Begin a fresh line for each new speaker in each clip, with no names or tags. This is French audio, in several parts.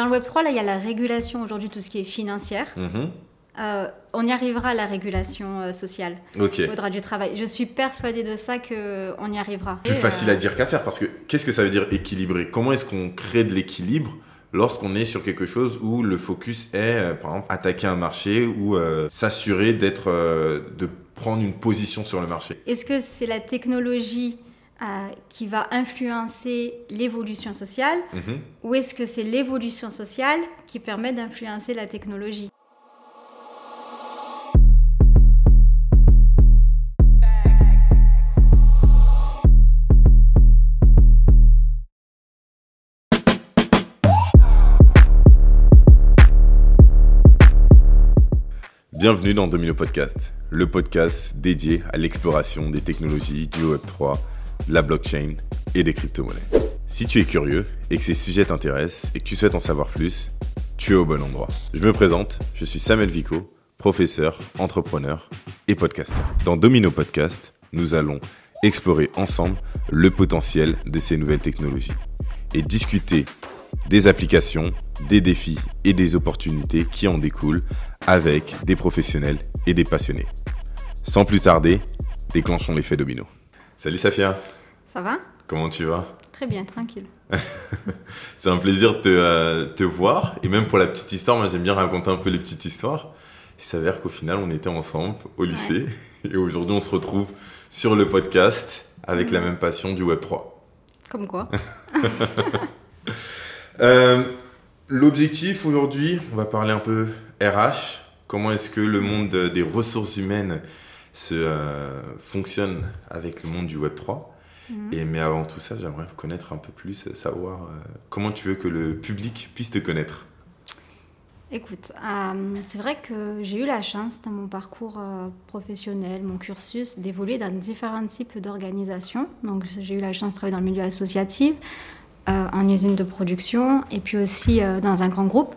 dans le Web 3, là, il y a la régulation aujourd'hui, tout ce qui est financière.
Mhm.
Euh, on y arrivera à la régulation euh, sociale
Ok.
au droit du travail. Je suis persuadée de ça qu'on y arrivera.
Plus facile
euh,
à dire qu'à faire parce que qu'est-ce que ça veut dire équilibré Comment est-ce qu'on crée de l'équilibre lorsqu'on est sur quelque chose où le focus est, euh, par exemple, attaquer un marché ou euh, s'assurer d'être, euh, de prendre une position sur le marché?
Est-ce que c'est la technologie euh, qui va influencer l'évolution sociale.
Mhm.
ou est-ce que c'est l'évolution sociale qui permet d'influencer la technologie?
Bienvenue dans Domino Podcast, le podcast dédié à l'exploration des technologies du Web3, de la blockchain et des crypto-monnaies. Si tu es curieux et que ces sujets t'intéressent et que tu souhaites en savoir plus, tu es au bon endroit. Je me présente, je suis Samuel Vico, professeur, entrepreneur et podcasteur. Dans Domino Podcast, nous allons explorer ensemble le potentiel de ces nouvelles technologies et discuter des applications, des défis et des opportunités qui en découlent avec des professionnels et des passionnés. Sans plus tarder, déclenchons l'effet domino. Salut Safia,
Ça va?
Comment tu vas?
Très bien, tranquille.
C'est un plaisir de te, euh, te voir et même pour la petite histoire, moi j'aime bien raconter un peu les petites histoires. Il s'avère qu'au final on était ensemble au lycée et aujourd'hui on se retrouve sur le podcast avec la même passion du Web3.
Comme quoi
Euh, L'objectif aujourd'hui, on va parler un peu RH. Comment est-ce que le monde de- des ressources humaines se euh, fonctionne avec le monde du Web 3 Et mais avant tout ça, j'aimerais connaître un peu plus, euh, savoir euh, comment tu veux que le public puisse te connaître.
Écoute, euh, c'est vrai que j'ai eu la chance dans mon parcours professionnel, mon cursus, d'évoluer dans différents types d'organisations. Donc j'ai eu la chance de travailler dans le milieu associatif, en usine de production et puis aussi dans un grand groupe.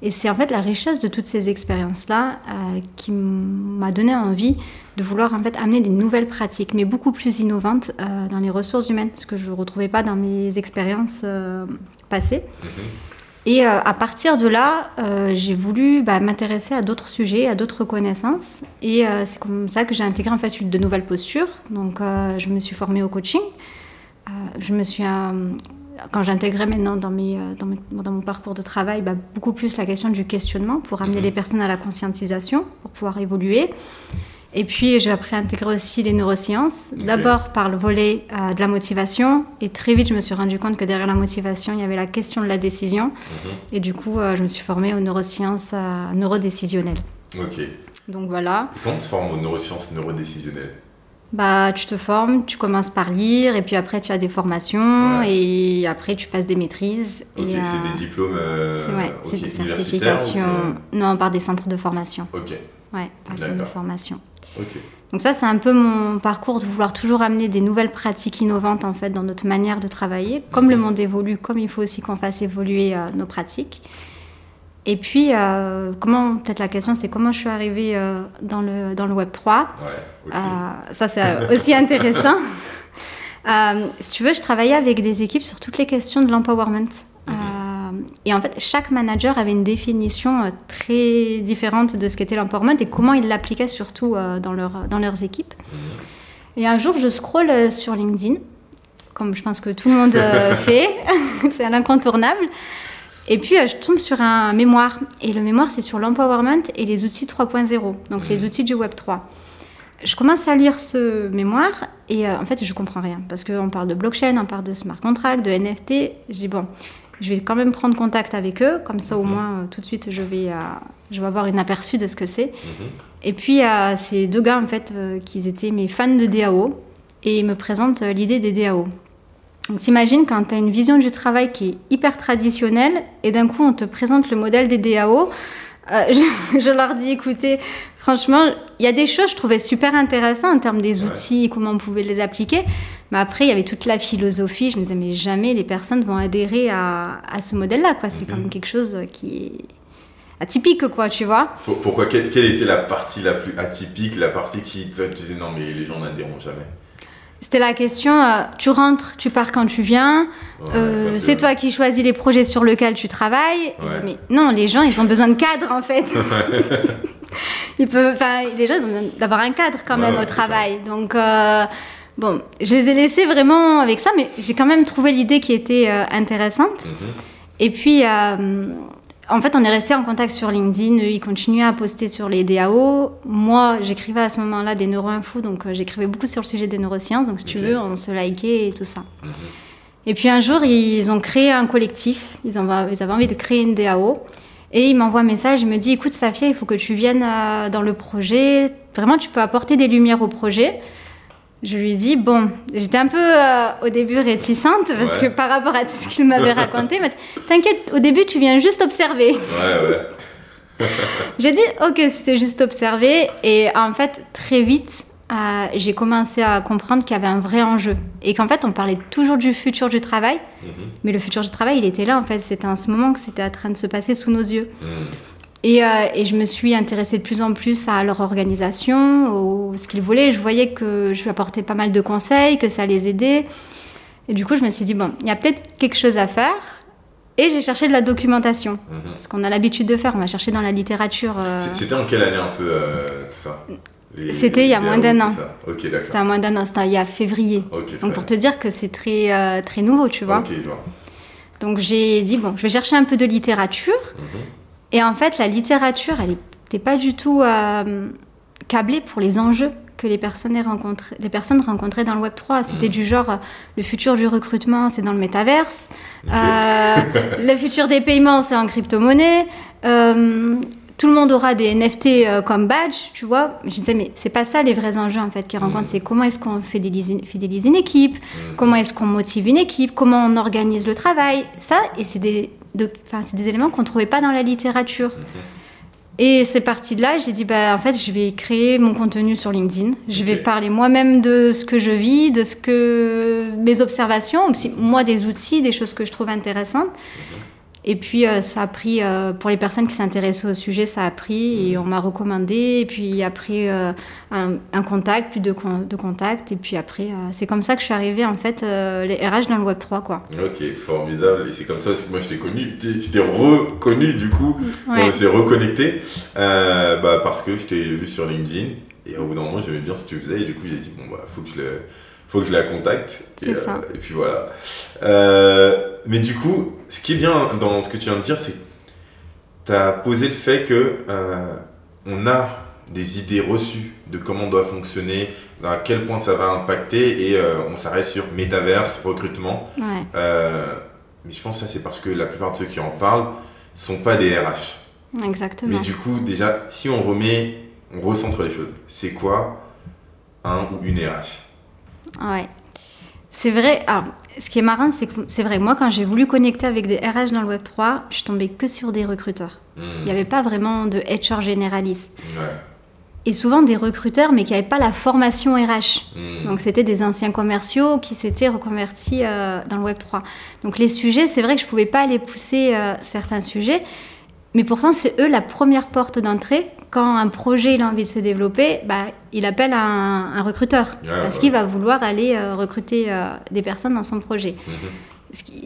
Et c'est en fait la richesse de toutes ces expériences-là euh, qui m'a donné envie de vouloir en fait amener des nouvelles pratiques, mais beaucoup plus innovantes euh, dans les ressources humaines, ce que je ne retrouvais pas dans mes expériences euh, passées. Et euh, à partir de là, j'ai voulu bah, m'intéresser à d'autres sujets, à d'autres connaissances. Et c'est comme ça que j'ai intégré en fait de nouvelles postures. Donc, je me suis formée au coaching. Je me suis, quand j'intégrais maintenant dans, mes, euh, dans, mes- dans mon parcours de travail, bah, beaucoup plus la question du questionnement pour amener
Mhm.
les personnes à la conscientisation, pour pouvoir évoluer. Et puis, j'ai appris à intégrer aussi les neurosciences, d'abord par le volet euh, de la motivation. Et très vite, je me suis rendu compte que derrière la motivation, il y avait la question de la décision. Et du coup, euh, je me suis formée aux neurosciences euh, neurodécisionnelles.
Ok. Et
Donc voilà,
comment on se forme aux neurosciences neurodécisionnelles?
Bah, tu te formes, tu commences par lire, et puis après tu as des formations,
Ouais.
et après tu passes des maîtrises.
Ok,
euh,
c'est des diplômes. euh,
c'est ouais, des certifications. Non, par des centres de formation.
Ok,
Ouais, par des centres de formation.
ok.
Donc ça, c'est un peu mon parcours de vouloir toujours amener des nouvelles pratiques innovantes en fait dans notre manière de travailler. Comme le monde évolue, comme il faut aussi qu'on fasse évoluer euh, nos pratiques. Et puis, euh, comment peut-être la question, c'est comment je suis arrivée euh, dans le dans le Web 3.
Ouais, aussi.
Euh, ça, c'est aussi intéressant. Si tu veux, je travaillais avec des équipes sur toutes les questions de l'empowerment. Euh, et en fait, chaque manager avait une définition très différente de ce qu'était l'empowerment et comment ils l'appliquaient surtout dans, leur, dans leurs équipes. Et un jour, je scrolle euh, sur LinkedIn, comme je pense que tout le monde fait, c'est un incontournable. Et puis, euh, je tombe sur un mémoire. Et le mémoire, c'est sur l'empowerment et les outils 3.0, donc les outils du Web 3. Je commence à lire ce mémoire et euh, en fait, je comprends rien parce qu'on parle de blockchain, on parle de smart contract, de NFT. J'ai dit, bon, je vais quand même prendre contact avec eux, comme ça au moins euh, tout de suite je vais, euh, je vais avoir une aperçu de ce que c'est.
Mhm.
Et puis, ces deux gars, en fait, qui étaient mes fans de DAO, et ils me présentent l'idée des DAO. Donc, t'imagines quand tu as une vision du travail qui est hyper traditionnelle, et d'un coup, on te présente le modèle des DAO. euh, je, je leur dis, écoutez, franchement, il y a des choses, je trouvais super intéressantes en termes des
Ouais.
outils, comment on pouvait les appliquer. Mais après, il y avait toute la philosophie. Je me disais, mais jamais les personnes vont adhérer à, à ce modèle-là, quoi. C'est quand même quelque chose qui est atypique, quoi, tu vois.
Pour- Pourquoi quelle, quelle était la partie la plus atypique, la partie qui toi, tu disais non mais les gens n'adhéreront jamais?
C'était la question, euh, tu rentres, tu pars quand tu viens,
Ouais,
euh, c'est toi qui choisis les projets sur lesquels tu travailles. Je dis,
Ouais.
mais non, les gens, ils ont besoin de cadre en fait. ils peuvent, les gens, ils ont besoin d'avoir un cadre quand
Ouais,
même au travail. Donc, euh, bon, je les ai laissés vraiment avec ça, mais j'ai quand même trouvé l'idée qui était intéressante.
Mhm.
Et puis, en fait, on est resté en contact sur LinkedIn. Eux, ils continuaient à poster sur les DAO. Moi, j'écrivais à ce moment-là des neuroinfos, donc euh, j'écrivais beaucoup sur le sujet des neurosciences. Donc, si tu veux, on se likait et tout ça. Et puis un jour, ils ont créé un collectif. Ils, ont- ils avaient envie de créer une DAO. Et il m'envoie un message. Il me dit Écoute, Safia, il faut que tu viennes euh, dans le projet. Vraiment, tu peux apporter des lumières au projet. Je lui dis Bon, j'étais un peu euh, au début réticente parce
Ouais.
que par rapport à tout ce qu'il m'avait raconté, il m'a dit T'inquiète, au début, tu viens juste observer.
Ouais, ouais.
J'ai dit ok, c'était juste observer et en fait très vite euh, j'ai commencé à comprendre qu'il y avait un vrai enjeu et qu'en fait on parlait toujours du futur du travail,
Mhm.
mais le futur du travail il était là en fait, c'était en ce moment que c'était en train de se passer sous nos yeux.
Mhm.
Et, euh, et je me suis intéressée de plus en plus à leur organisation, au ce qu'ils voulaient. Je voyais que je lui apportais pas mal de conseils, que ça les aidait. Et du coup, je me suis dit, bon, il y a peut-être quelque chose à faire. Et j'ai cherché de la documentation.
Mhm.
Parce qu'on a l'habitude de faire, on va chercher dans la littérature. euh,
C'était en quelle année un peu euh, tout ça?
C'était il y a moins d'un an.
ça. Ok, d'accord.
C'était à moins d'un an, c'était il y a février.
Ok, très
Donc pour te dire que c'est très, très nouveau, tu vois.
Ok, je vois.
Donc j'ai dit, bon, je vais chercher un peu de littérature.
Mhm.
Et en fait, la littérature, elle n'était pas du tout euh, câblée pour les enjeux que les personnes, les personnes rencontraient dans le Web 3. C'était
Mhm.
du genre, euh, le futur du recrutement, c'est dans le métaverse. Euh, le futur des paiements, c'est en crypto-monnaie. Tout le monde aura des NFT comme badge, tu vois. Je disais, mais c'est pas ça les vrais enjeux en fait qu'ils rencontrent.
Mhm.
C'est comment est-ce qu'on fidélise, fidélise une équipe,
Mhm.
comment est-ce qu'on motive une équipe, comment on organise le travail? Ça, et c'est des, de- c'est des éléments qu'on trouvait pas dans la littérature. Et c'est parti de là, j'ai dit, bah, en fait, je vais créer mon contenu sur LinkedIn. Je vais parler moi-même de ce que je vis, de ce que mes observations, aussi moi des outils, des choses que je trouve intéressantes. Et puis euh, ça a pris, euh, pour les personnes qui s'intéressaient au sujet, ça a pris et on m'a recommandé. Et puis après, euh, un, un contact, deux, con- deux contacts. Et puis après, c'est comme ça que je suis arrivée, en fait, les RH dans le Web3, quoi.
Ok, formidable. Et c'est comme ça que moi je t'ai connu. Je t'ai reconnu du coup.
Ouais.
On s'est reconnecté. Euh, bah, parce que je t'ai vu sur LinkedIn. Et au bout d'un moment, j'aimais bien ce que tu faisais. Et du coup, j'ai dit, bon, bah, faut que je, le, faut que je la contacte.
C'est
et, euh,
ça.
et puis voilà. Euh, mais du coup, ce qui est bien dans ce que tu viens de dire, c'est que tu as posé le fait que euh, on a des idées reçues de comment doit fonctionner, à quel point ça va impacter, et euh, on s'arrête sur métaverse, recrutement.
Ouais.
Euh, mais je pense que ça, c'est parce que la plupart de ceux qui en parlent sont pas des RH.
Exactement.
Mais du coup, déjà, si on remet, on recentre les choses, c'est quoi un ou une RH
Ouais. C'est vrai. Alors, ce qui est marrant, c'est que c'est vrai. Moi, quand j'ai voulu connecter avec des RH dans le Web 3, je tombais que sur des recruteurs.
Hmm,
Il n'y avait pas vraiment de HR généraliste.
Ouais.
Et souvent des recruteurs, mais qui n'avaient pas la formation RH.
Hmm.
Donc c'était des anciens commerciaux qui s'étaient reconvertis euh, dans le Web 3. Donc les sujets, c'est vrai que je ne pouvais pas aller pousser euh, certains sujets, mais pourtant c'est eux la première porte d'entrée. Quand un projet il a envie de se développer, bah, il appelle un, un recruteur
Ouais,
parce
ouais.
qu'il va vouloir aller euh, recruter euh, des personnes dans son projet.
Mhm.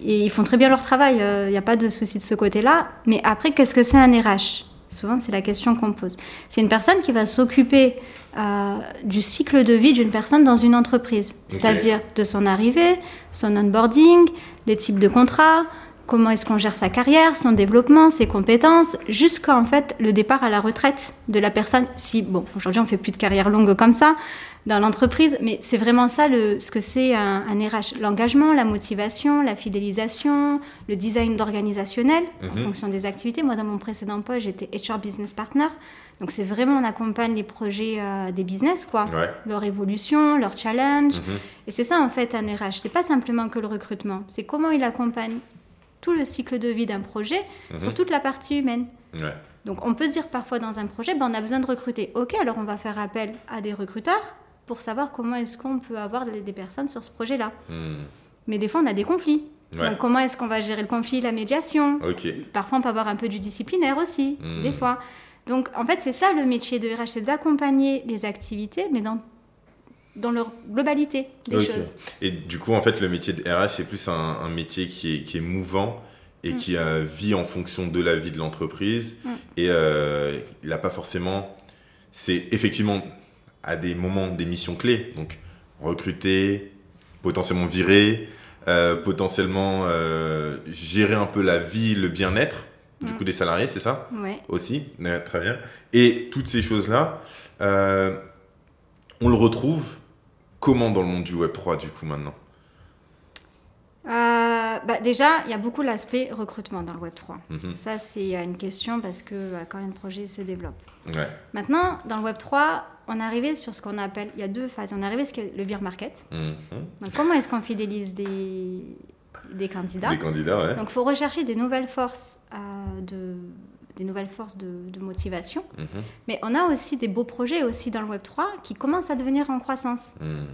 Et ils font très bien leur travail, il n'y a pas de souci de ce côté-là. Mais après, qu'est-ce que c'est un RH Souvent, c'est la question qu'on pose. C'est une personne qui va s'occuper euh, du cycle de vie d'une personne dans une entreprise, c'est-à-dire de son arrivée, son onboarding, les types de contrats, comment est-ce qu'on gère sa carrière, son développement, ses compétences, jusqu'à en fait le départ à la retraite de la personne. Si bon, aujourd'hui on fait plus de carrière longue comme ça dans l'entreprise, mais c'est vraiment ça le, ce que c'est un, un RH l'engagement, la motivation, la fidélisation, le design d'organisationnel en
Mhm.
fonction des activités. Moi, dans mon précédent poste, j'étais HR business partner, donc c'est vraiment on accompagne les projets euh, des business quoi
Ouais.
leur évolution, leur challenge.
Mhm.
Et c'est ça en fait un RH. C'est pas simplement que le recrutement. C'est comment il accompagne tout le cycle de vie d'un projet
Mhm.
sur toute la partie humaine.
Ouais.
Donc on peut se dire parfois dans un projet, ben, on a besoin de recruter. Ok, alors on va faire appel à des recruteurs pour savoir comment est-ce qu'on peut avoir des personnes sur ce projet-là.
Hmm.
Mais des fois on a des conflits.
Ouais.
Donc comment est-ce qu'on va gérer le conflit, la médiation
Ok.
Parfois, on peut avoir un peu du disciplinaire aussi,
Mhm.
des fois. Donc, en fait, c'est ça le métier de RH, c'est d'accompagner les activités, mais dans dans leur globalité des choses.
Et du coup, en fait, le métier de RH, c'est plus un, un métier qui est, qui est mouvant et
Mm.
qui euh, vit en fonction de la vie de l'entreprise.
Mm.
Et euh, il n'a pas forcément. C'est effectivement à des moments des missions clés. Donc, recruter, potentiellement virer, euh, potentiellement euh, gérer un peu la vie, le bien-être du
Mm.
coup des salariés, c'est ça?
Ouais.
aussi, très bien. Et toutes ces choses-là, on le retrouve comment dans le monde du Web 3 du coup maintenant
Euh, bah, déjà, il y a beaucoup l'aspect recrutement dans le Web 3.
Mhm.
Ça, c'est une question parce que euh, quand un projet se développe.
Ouais.
Maintenant, dans le Web 3, on est arrivé sur ce qu'on appelle, il y a deux phases. On est arrivé sur le beer market.
Mhm.
Donc, comment est-ce qu'on fidélise des, des candidats
Des candidats, ouais.
Donc, il faut rechercher des nouvelles forces euh, de des nouvelles forces de, de motivation.
Mhm.
Mais on a aussi des beaux projets aussi dans le Web 3 qui commencent à devenir en croissance.
Mhm.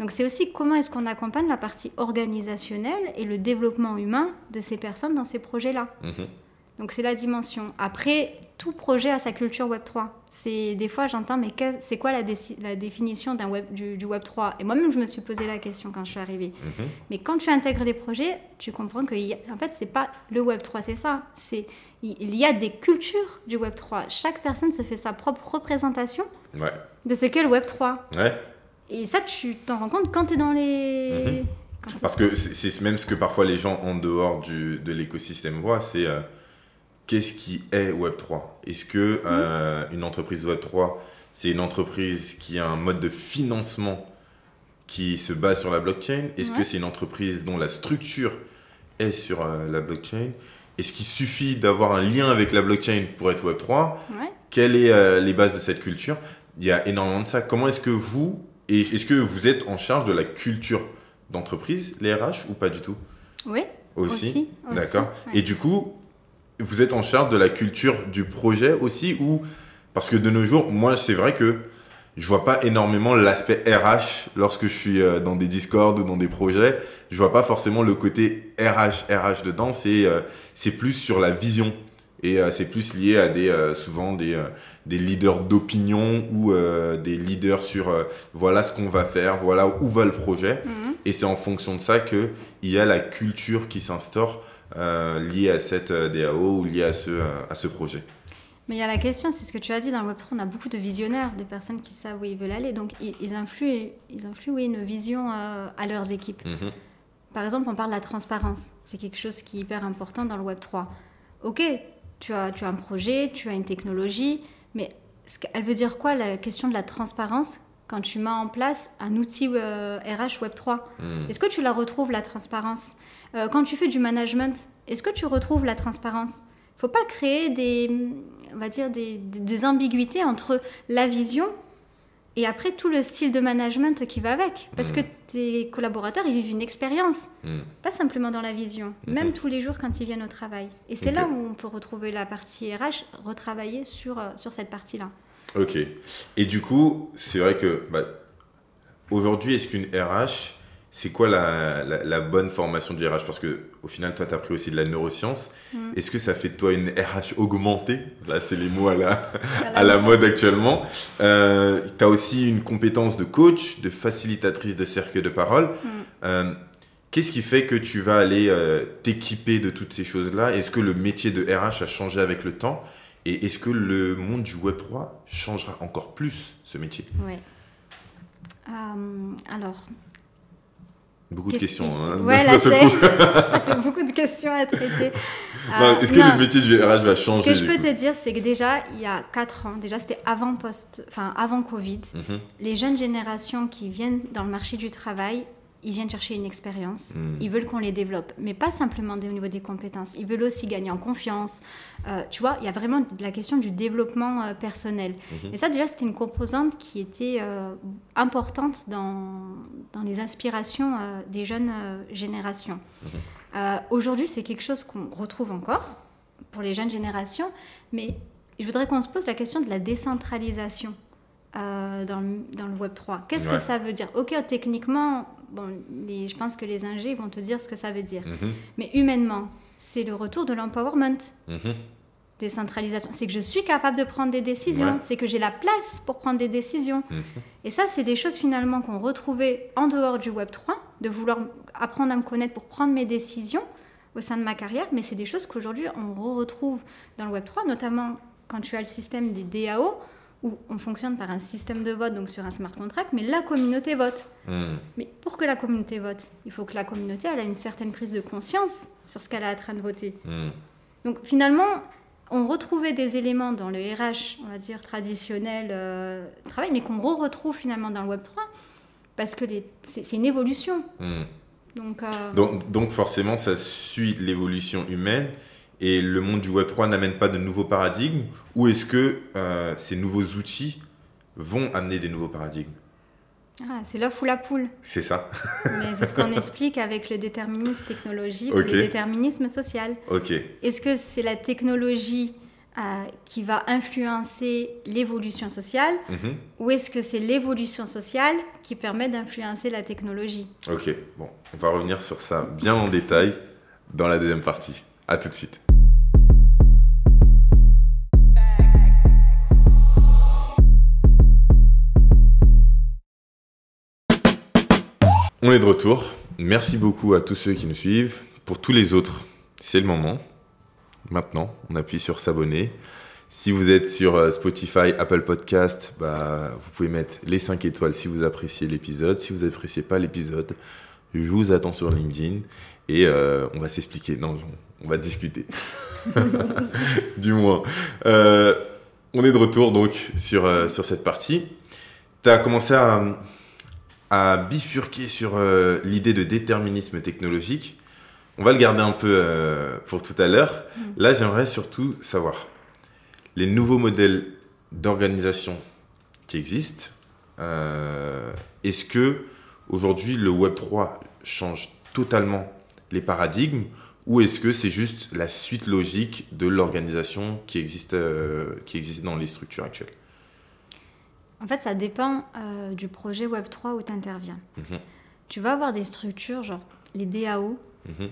Donc c'est aussi comment est-ce qu'on accompagne la partie organisationnelle et le développement humain de ces personnes dans ces projets-là.
Mhm.
Donc c'est la dimension. Après, tout projet a sa culture Web 3. C'est des fois j'entends mais c'est quoi la, définition d'un web du, du Web 3 Et moi-même je me suis posé la question quand je suis arrivée.
Mhm.
Mais quand tu intègres les projets, tu comprends que en fait c'est pas le Web 3, c'est ça. C'est il y a des cultures du Web 3. Chaque personne se fait sa propre représentation
Ouais.
de ce qu'est le Web 3.
Ouais.
Et ça tu t'en rends compte quand tu es dans les
Mhm. Parce que c'est c'est même ce que parfois les gens en dehors du, de l'écosystème voient, c'est euh, qu'est-ce qui est Web3 Est-ce que euh, une entreprise Web3, c'est une entreprise qui a un mode de financement qui se base sur la blockchain? Est-ce que c'est une entreprise dont la structure est sur euh, la blockchain? Est-ce qu'il suffit d'avoir un lien avec la blockchain pour être Web3
Ouais.
Quelles sont euh, les bases de cette culture? Il y a énormément de ça. Comment est-ce que vous, est-ce que vous êtes en charge de la culture d'entreprise, les RH, ou pas du tout?
Oui.
Aussi,
Aussi, aussi,
D'accord.
ouais.
Et du coup, vous êtes en charge de la culture du projet aussi ou parce que de nos jours, moi, c'est vrai que je vois pas énormément l'aspect RH lorsque je suis euh, dans des Discord ou dans des projets. Je vois pas forcément le côté RH RH dedans. C'est euh, c'est plus sur la vision et euh, c'est plus lié à des souvent des des leaders d'opinion ou des leaders sur voilà ce qu'on va faire, voilà où va le projet.
Mhm.
Et c'est en fonction de ça que il y a la culture qui s'instaure euh, liée à cette euh, DAO ou liée à ce, euh, à ce projet.
Mais il y a la question, c'est ce que tu as dit, dans le Web3, on a beaucoup de visionnaires, des personnes qui savent où ils veulent aller. Donc, ils, ils influent, ils influent oui, une vision euh, à leurs équipes.
Mhm.
Par exemple, on parle de la transparence. C'est quelque chose qui est hyper important dans le Web3. Ok, tu as, tu as un projet, tu as une technologie, mais elle veut dire quoi la question de la transparence quand tu mets en place un outil euh, RH Web3
Mhm.
Est-ce que tu la retrouves, la transparence? Euh, Quand tu fais du management, est-ce que tu retrouves la transparence? Il faut pas créer des, on va dire des, ambiguïtés entre la vision et après tout le style de management qui va avec. Parce que tes collaborateurs, ils vivent une expérience,
Mhm.
pas simplement dans la vision,
Mhm.
même tous les jours quand ils viennent au travail. Et c'est là où on peut retrouver la partie RH, retravailler sur, euh, sur cette partie-là.
Ok. Et du coup, c'est vrai que bah, aujourd'hui, est-ce qu'une RH, c'est quoi la, la, la bonne formation du RH? Parce que au final, toi, tu as pris aussi de la neuroscience.
Mhm.
Est-ce que ça fait de toi une RH augmentée? Là, c'est les mots à la, à la mode actuellement. Euh, tu as aussi une compétence de coach, de facilitatrice de cercle de parole.
Mm.
Euh, Qu'est-ce qui fait que tu vas aller euh, t'équiper de toutes ces choses-là? Est-ce que le métier de RH a changé avec le temps? Et est-ce que le monde du Web3 changera encore plus ce métier?
Ouais. Euh, alors,
Beaucoup de questions.
qui-
hein,
Ouais, là, ça fait beaucoup de questions à traiter. Euh,
Est-ce que
non.
le métier du RH va
Ce
changer
que je peux
coup
te dire, c'est que déjà, il y a 4 ans, déjà c'était avant, post, enfin, avant Covid,
Mhm.
les jeunes générations qui viennent dans le marché du travail, ils viennent chercher une expérience.
Mm.
Ils veulent qu'on les développe, mais pas simplement au niveau des compétences. Ils veulent aussi gagner en confiance. Euh, tu vois, il y a vraiment la question du développement euh, personnel.
Mhm.
Et ça, déjà, c'était une composante qui était euh, importante dans, dans les inspirations des jeunes générations.
Mhm.
Aujourd'hui, c'est quelque chose qu'on retrouve encore pour les jeunes générations, mais je voudrais qu'on se pose la question de la décentralisation euh, dans, le, dans le Web 3. Qu'est-ce
Ouais.
que ça veut dire? Ok, techniquement, bon, les- je pense que les ingés vont te dire ce que ça veut dire.
Mhm.
Mais humainement, c'est le retour de l'empowerment.
Mhm.
décentralisation, c'est que je suis capable de prendre des décisions, c'est que j'ai la place pour prendre des décisions. Mhm. Et ça, c'est des choses finalement qu'on retrouvait en dehors du Web 3, de vouloir apprendre à me connaître pour prendre mes décisions au sein de ma carrière, mais c'est des choses qu'aujourd'hui on retrouve dans le Web 3, notamment quand tu as le système des DAO, où on fonctionne par un système de vote, donc sur un smart contract, mais la communauté vote. Hmm. Mais pour que la communauté vote, il faut que la communauté elle a une certaine prise de conscience sur ce qu'elle est en train de voter. Hmm. Donc finalement, on retrouvait des éléments dans le RH, on va dire traditionnel euh, travail, mais qu'on retrouve finalement dans le Web 3, parce que c'est une évolution.
Hmm. Donc, euh, donc, donc forcément, ça suit l'évolution humaine et le monde du Web 3 n'amène pas de nouveaux paradigmes ou est-ce que euh, ces nouveaux outils vont amener des nouveaux paradigmes?
Ah, c'est l'œuf ou la poule.
C'est ça.
Mais c'est ce qu'on explique avec le déterminisme technologique ou le déterminisme social.
Ok.
Est-ce que c'est la technologie euh, qui va influencer l'évolution sociale mhm. ou est-ce que c'est l'évolution sociale qui permet d'influencer la technologie?
Ok, bon, on va revenir sur ça bien en détail dans la deuxième partie. À tout de suite. On est de retour. Merci beaucoup à tous ceux qui nous suivent. Pour tous les autres, c'est le moment. Maintenant, on appuie sur s'abonner. Si vous êtes sur euh, Spotify, Apple Podcast, bah, vous pouvez mettre les 5 étoiles si vous appréciez l'épisode. Si vous n'appréciez pas l'épisode, je vous attends sur LinkedIn et euh, on va s'expliquer. Non, on va discuter. du moins. Euh, on est de retour donc sur, sur cette partie. Tu as commencé à, à bifurquer sur euh, l'idée de déterminisme technologique. On va le garder un peu euh, pour tout à l'heure. Mm. Là, j'aimerais surtout savoir les nouveaux modèles d'organisation qui existent. Euh, est-ce que aujourd'hui le Web 3 change totalement les paradigmes ou est-ce que c'est juste la suite logique de l'organisation qui existe, qui existe dans les structures actuelles?
En fait, ça dépend euh, du projet Web3 où tu interviens. Mhm. Tu vas avoir des structures, genre les DAO.
Mhm.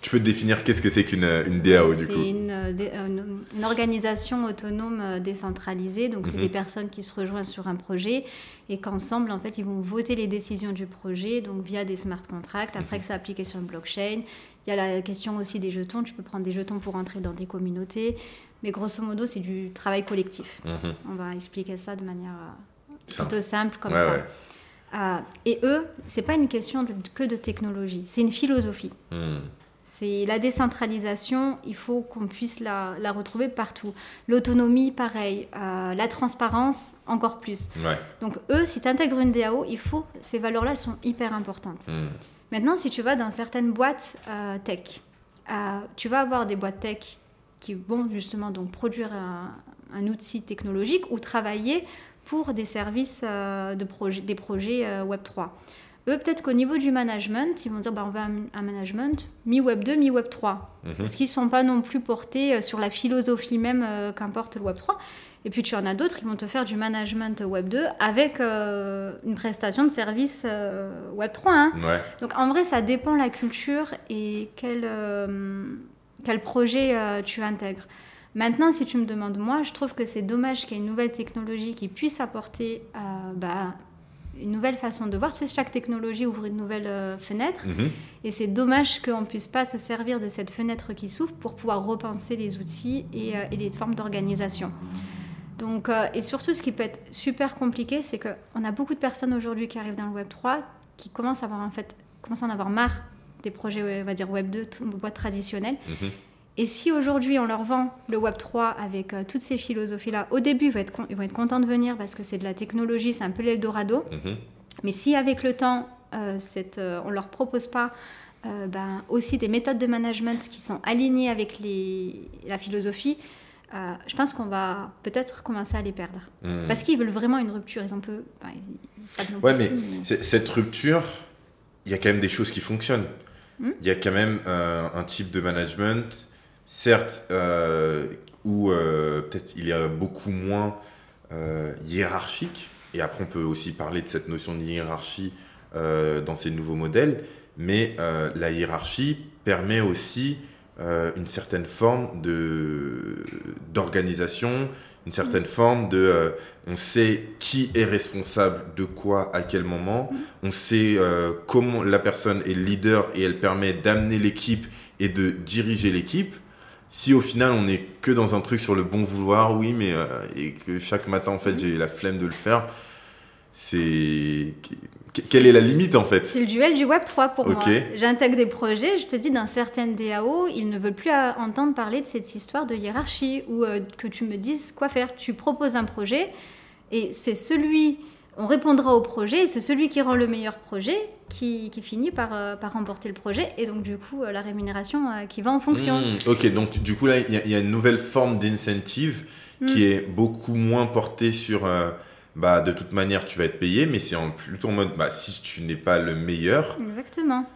Tu peux définir qu'est-ce que c'est qu'une une DAO du coup
C'est une, euh, une, organisation autonome euh, décentralisée. Donc, c'est mhm. des personnes qui se rejoignent sur un projet et qu'ensemble, en fait, ils vont voter les décisions du projet, donc via des smart contracts. Après que c'est appliqué sur une blockchain. Il y a la question aussi des jetons. Tu peux prendre des jetons pour entrer dans des communautés. Mais grosso modo, c'est du travail collectif. Mhm. On va expliquer ça de manière euh, plutôt simple comme ça. Euh, et eux, c'est pas une question que de technologie, c'est une philosophie. Hmm. C'est la décentralisation, il faut qu'on puisse la, retrouver partout. L'autonomie, pareil. Euh, la transparence, encore plus. Donc eux, si tu intègres une DAO, il faut, ces valeurs-là, elles sont hyper importantes. Hmm. Maintenant, si tu vas dans certaines boîtes tech, tu vas avoir des boîtes tech qui vont justement donc produire un, outil technologique ou travailler pour des services euh, de projet, des projets euh, Web 3. Eux, peut-être qu'au niveau du management, ils vont dire bah, on veut un, management mi-Web 2, mi-Web 3. Mhm. Parce qu'ils ne sont pas non plus portés euh, sur la philosophie même qu'importe le Web 3. Et puis tu en as d'autres qui vont te faire du management Web 2 avec une prestation de service Web 3. Hein. Donc en vrai, ça dépend la culture et quelle quel projet euh, tu intègres. Maintenant, si tu me demandes moi, je trouve que c'est dommage qu'il y ait une nouvelle technologie qui puisse apporter euh, bah, une nouvelle façon de voir. Tu sais, chaque technologie ouvre une nouvelle euh, fenêtre. Mhm. Et c'est dommage qu'on ne puisse pas se servir de cette fenêtre qui s'ouvre pour pouvoir repenser les outils et, les formes d'organisation. Donc, et surtout, ce qui peut être super compliqué, c'est qu'on a beaucoup de personnes aujourd'hui qui arrivent dans le Web 3 qui commencent à avoir en fait commencent à en avoir marre des projets, on va dire Web 2, boîtes traditionnelles. Mhm. Et si aujourd'hui on leur vend le Web 3 avec euh, toutes ces philosophies-là, au début ils vont, être, ils vont être contents de venir parce que c'est de la technologie, c'est un peu l'Eldorado. Mhm. Mais si avec le temps, euh, cette, euh, on ne leur propose pas ben, aussi des méthodes de management qui sont alignées avec les, la philosophie, je pense qu'on va peut-être commencer à les perdre. Mhm. Parce qu'ils veulent vraiment une rupture. Ils ont peu.
ouais, mais cette rupture, il y a quand même des choses qui fonctionnent. Hmm? il y a quand même euh, un type de management, certes, euh, où euh, peut-être il est beaucoup moins hiérarchique, et après on peut aussi parler de cette notion de hiérarchie dans ces nouveaux modèles, mais la hiérarchie permet aussi une certaine forme de, d'organisation, une certaine forme de euh, on sait qui est responsable de quoi à quel moment, on sait euh, comment la personne est leader et elle permet d'amener l'équipe et de diriger l'équipe. Si au final on n'est que dans un truc sur le bon vouloir, oui, mais euh, et que chaque matin en fait j'ai la flemme de le faire, c'est quelle est la limite en fait?
C'est le duel du Web 3 pour moi. J'intègre des projets, je te dis, dans certaines DAO, ils ne veulent plus entendre parler de cette histoire de hiérarchie ou euh, que tu me dises quoi faire. Tu proposes un projet et c'est celui, on répondra au projet et c'est celui qui rend le meilleur projet qui, finit par, euh, par remporter le projet et donc du coup euh, la rémunération qui va en fonction.
Hmm, ok, donc du coup là, il y, a une nouvelle forme d'incentive qui hmm. est beaucoup moins portée sur bah de toute manière tu vas être payé, mais c'est en, plutôt en mode bah si tu n'es pas le meilleur.
Exactement.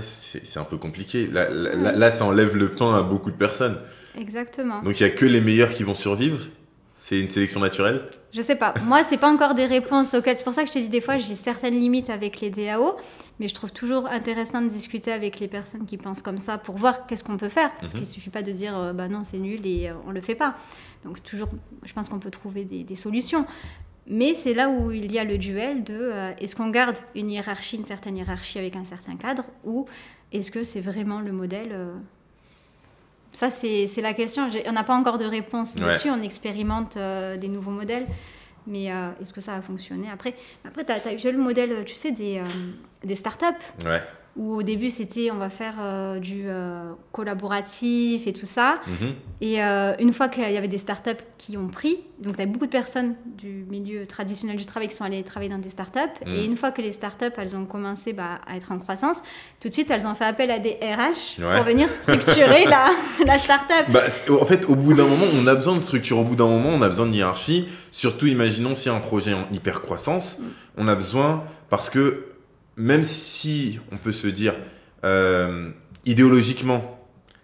c'est un peu compliqué. Là, là, ça enlève le pain à beaucoup de personnes.
Exactement.
Donc il y a que les meilleurs qui vont survivre. C'est une sélection naturelle
Je sais pas. Moi, c'est pas encore des réponses auxquelles. C'est pour ça que je te dis des fois, j'ai certaines limites avec les DAO, mais je trouve toujours intéressant de discuter avec les personnes qui pensent comme ça pour voir qu'est-ce qu'on peut faire. Parce mhm. qu'il suffit pas de dire, euh, bah non, c'est nul et euh, on le fait pas. Donc toujours, je pense qu'on peut trouver des, des solutions. Mais c'est là où il y a le duel de euh, est-ce qu'on garde une hiérarchie, une certaine hiérarchie avec un certain cadre, ou est-ce que c'est vraiment le modèle euh, Ça, c'est la question. On n'a pas encore de réponse dessus. On expérimente euh, des nouveaux modèles. Mais est-ce que ça va fonctionner Après, après tu as, as, eu le modèle, tu sais, des, des startups.
Ouais
où au début c'était on va faire euh, du euh, collaboratif et tout ça. Mhm. Et euh, une fois qu'il y avait des startups qui ont pris, donc tu as beaucoup de personnes du milieu traditionnel du travail qui sont allées travailler dans des startups. Mhm. Et une fois que les startups elles ont commencé bah, à être en croissance, tout de suite elles ont fait appel à des RH pour venir structurer la, la startup.
Bah, en fait, au bout d'un moment, on a besoin de structure. Au bout d'un moment, on a besoin de hiérarchie. Surtout, imaginons si un projet en hyper croissance, mm. on a besoin parce que même si on peut se dire euh, idéologiquement,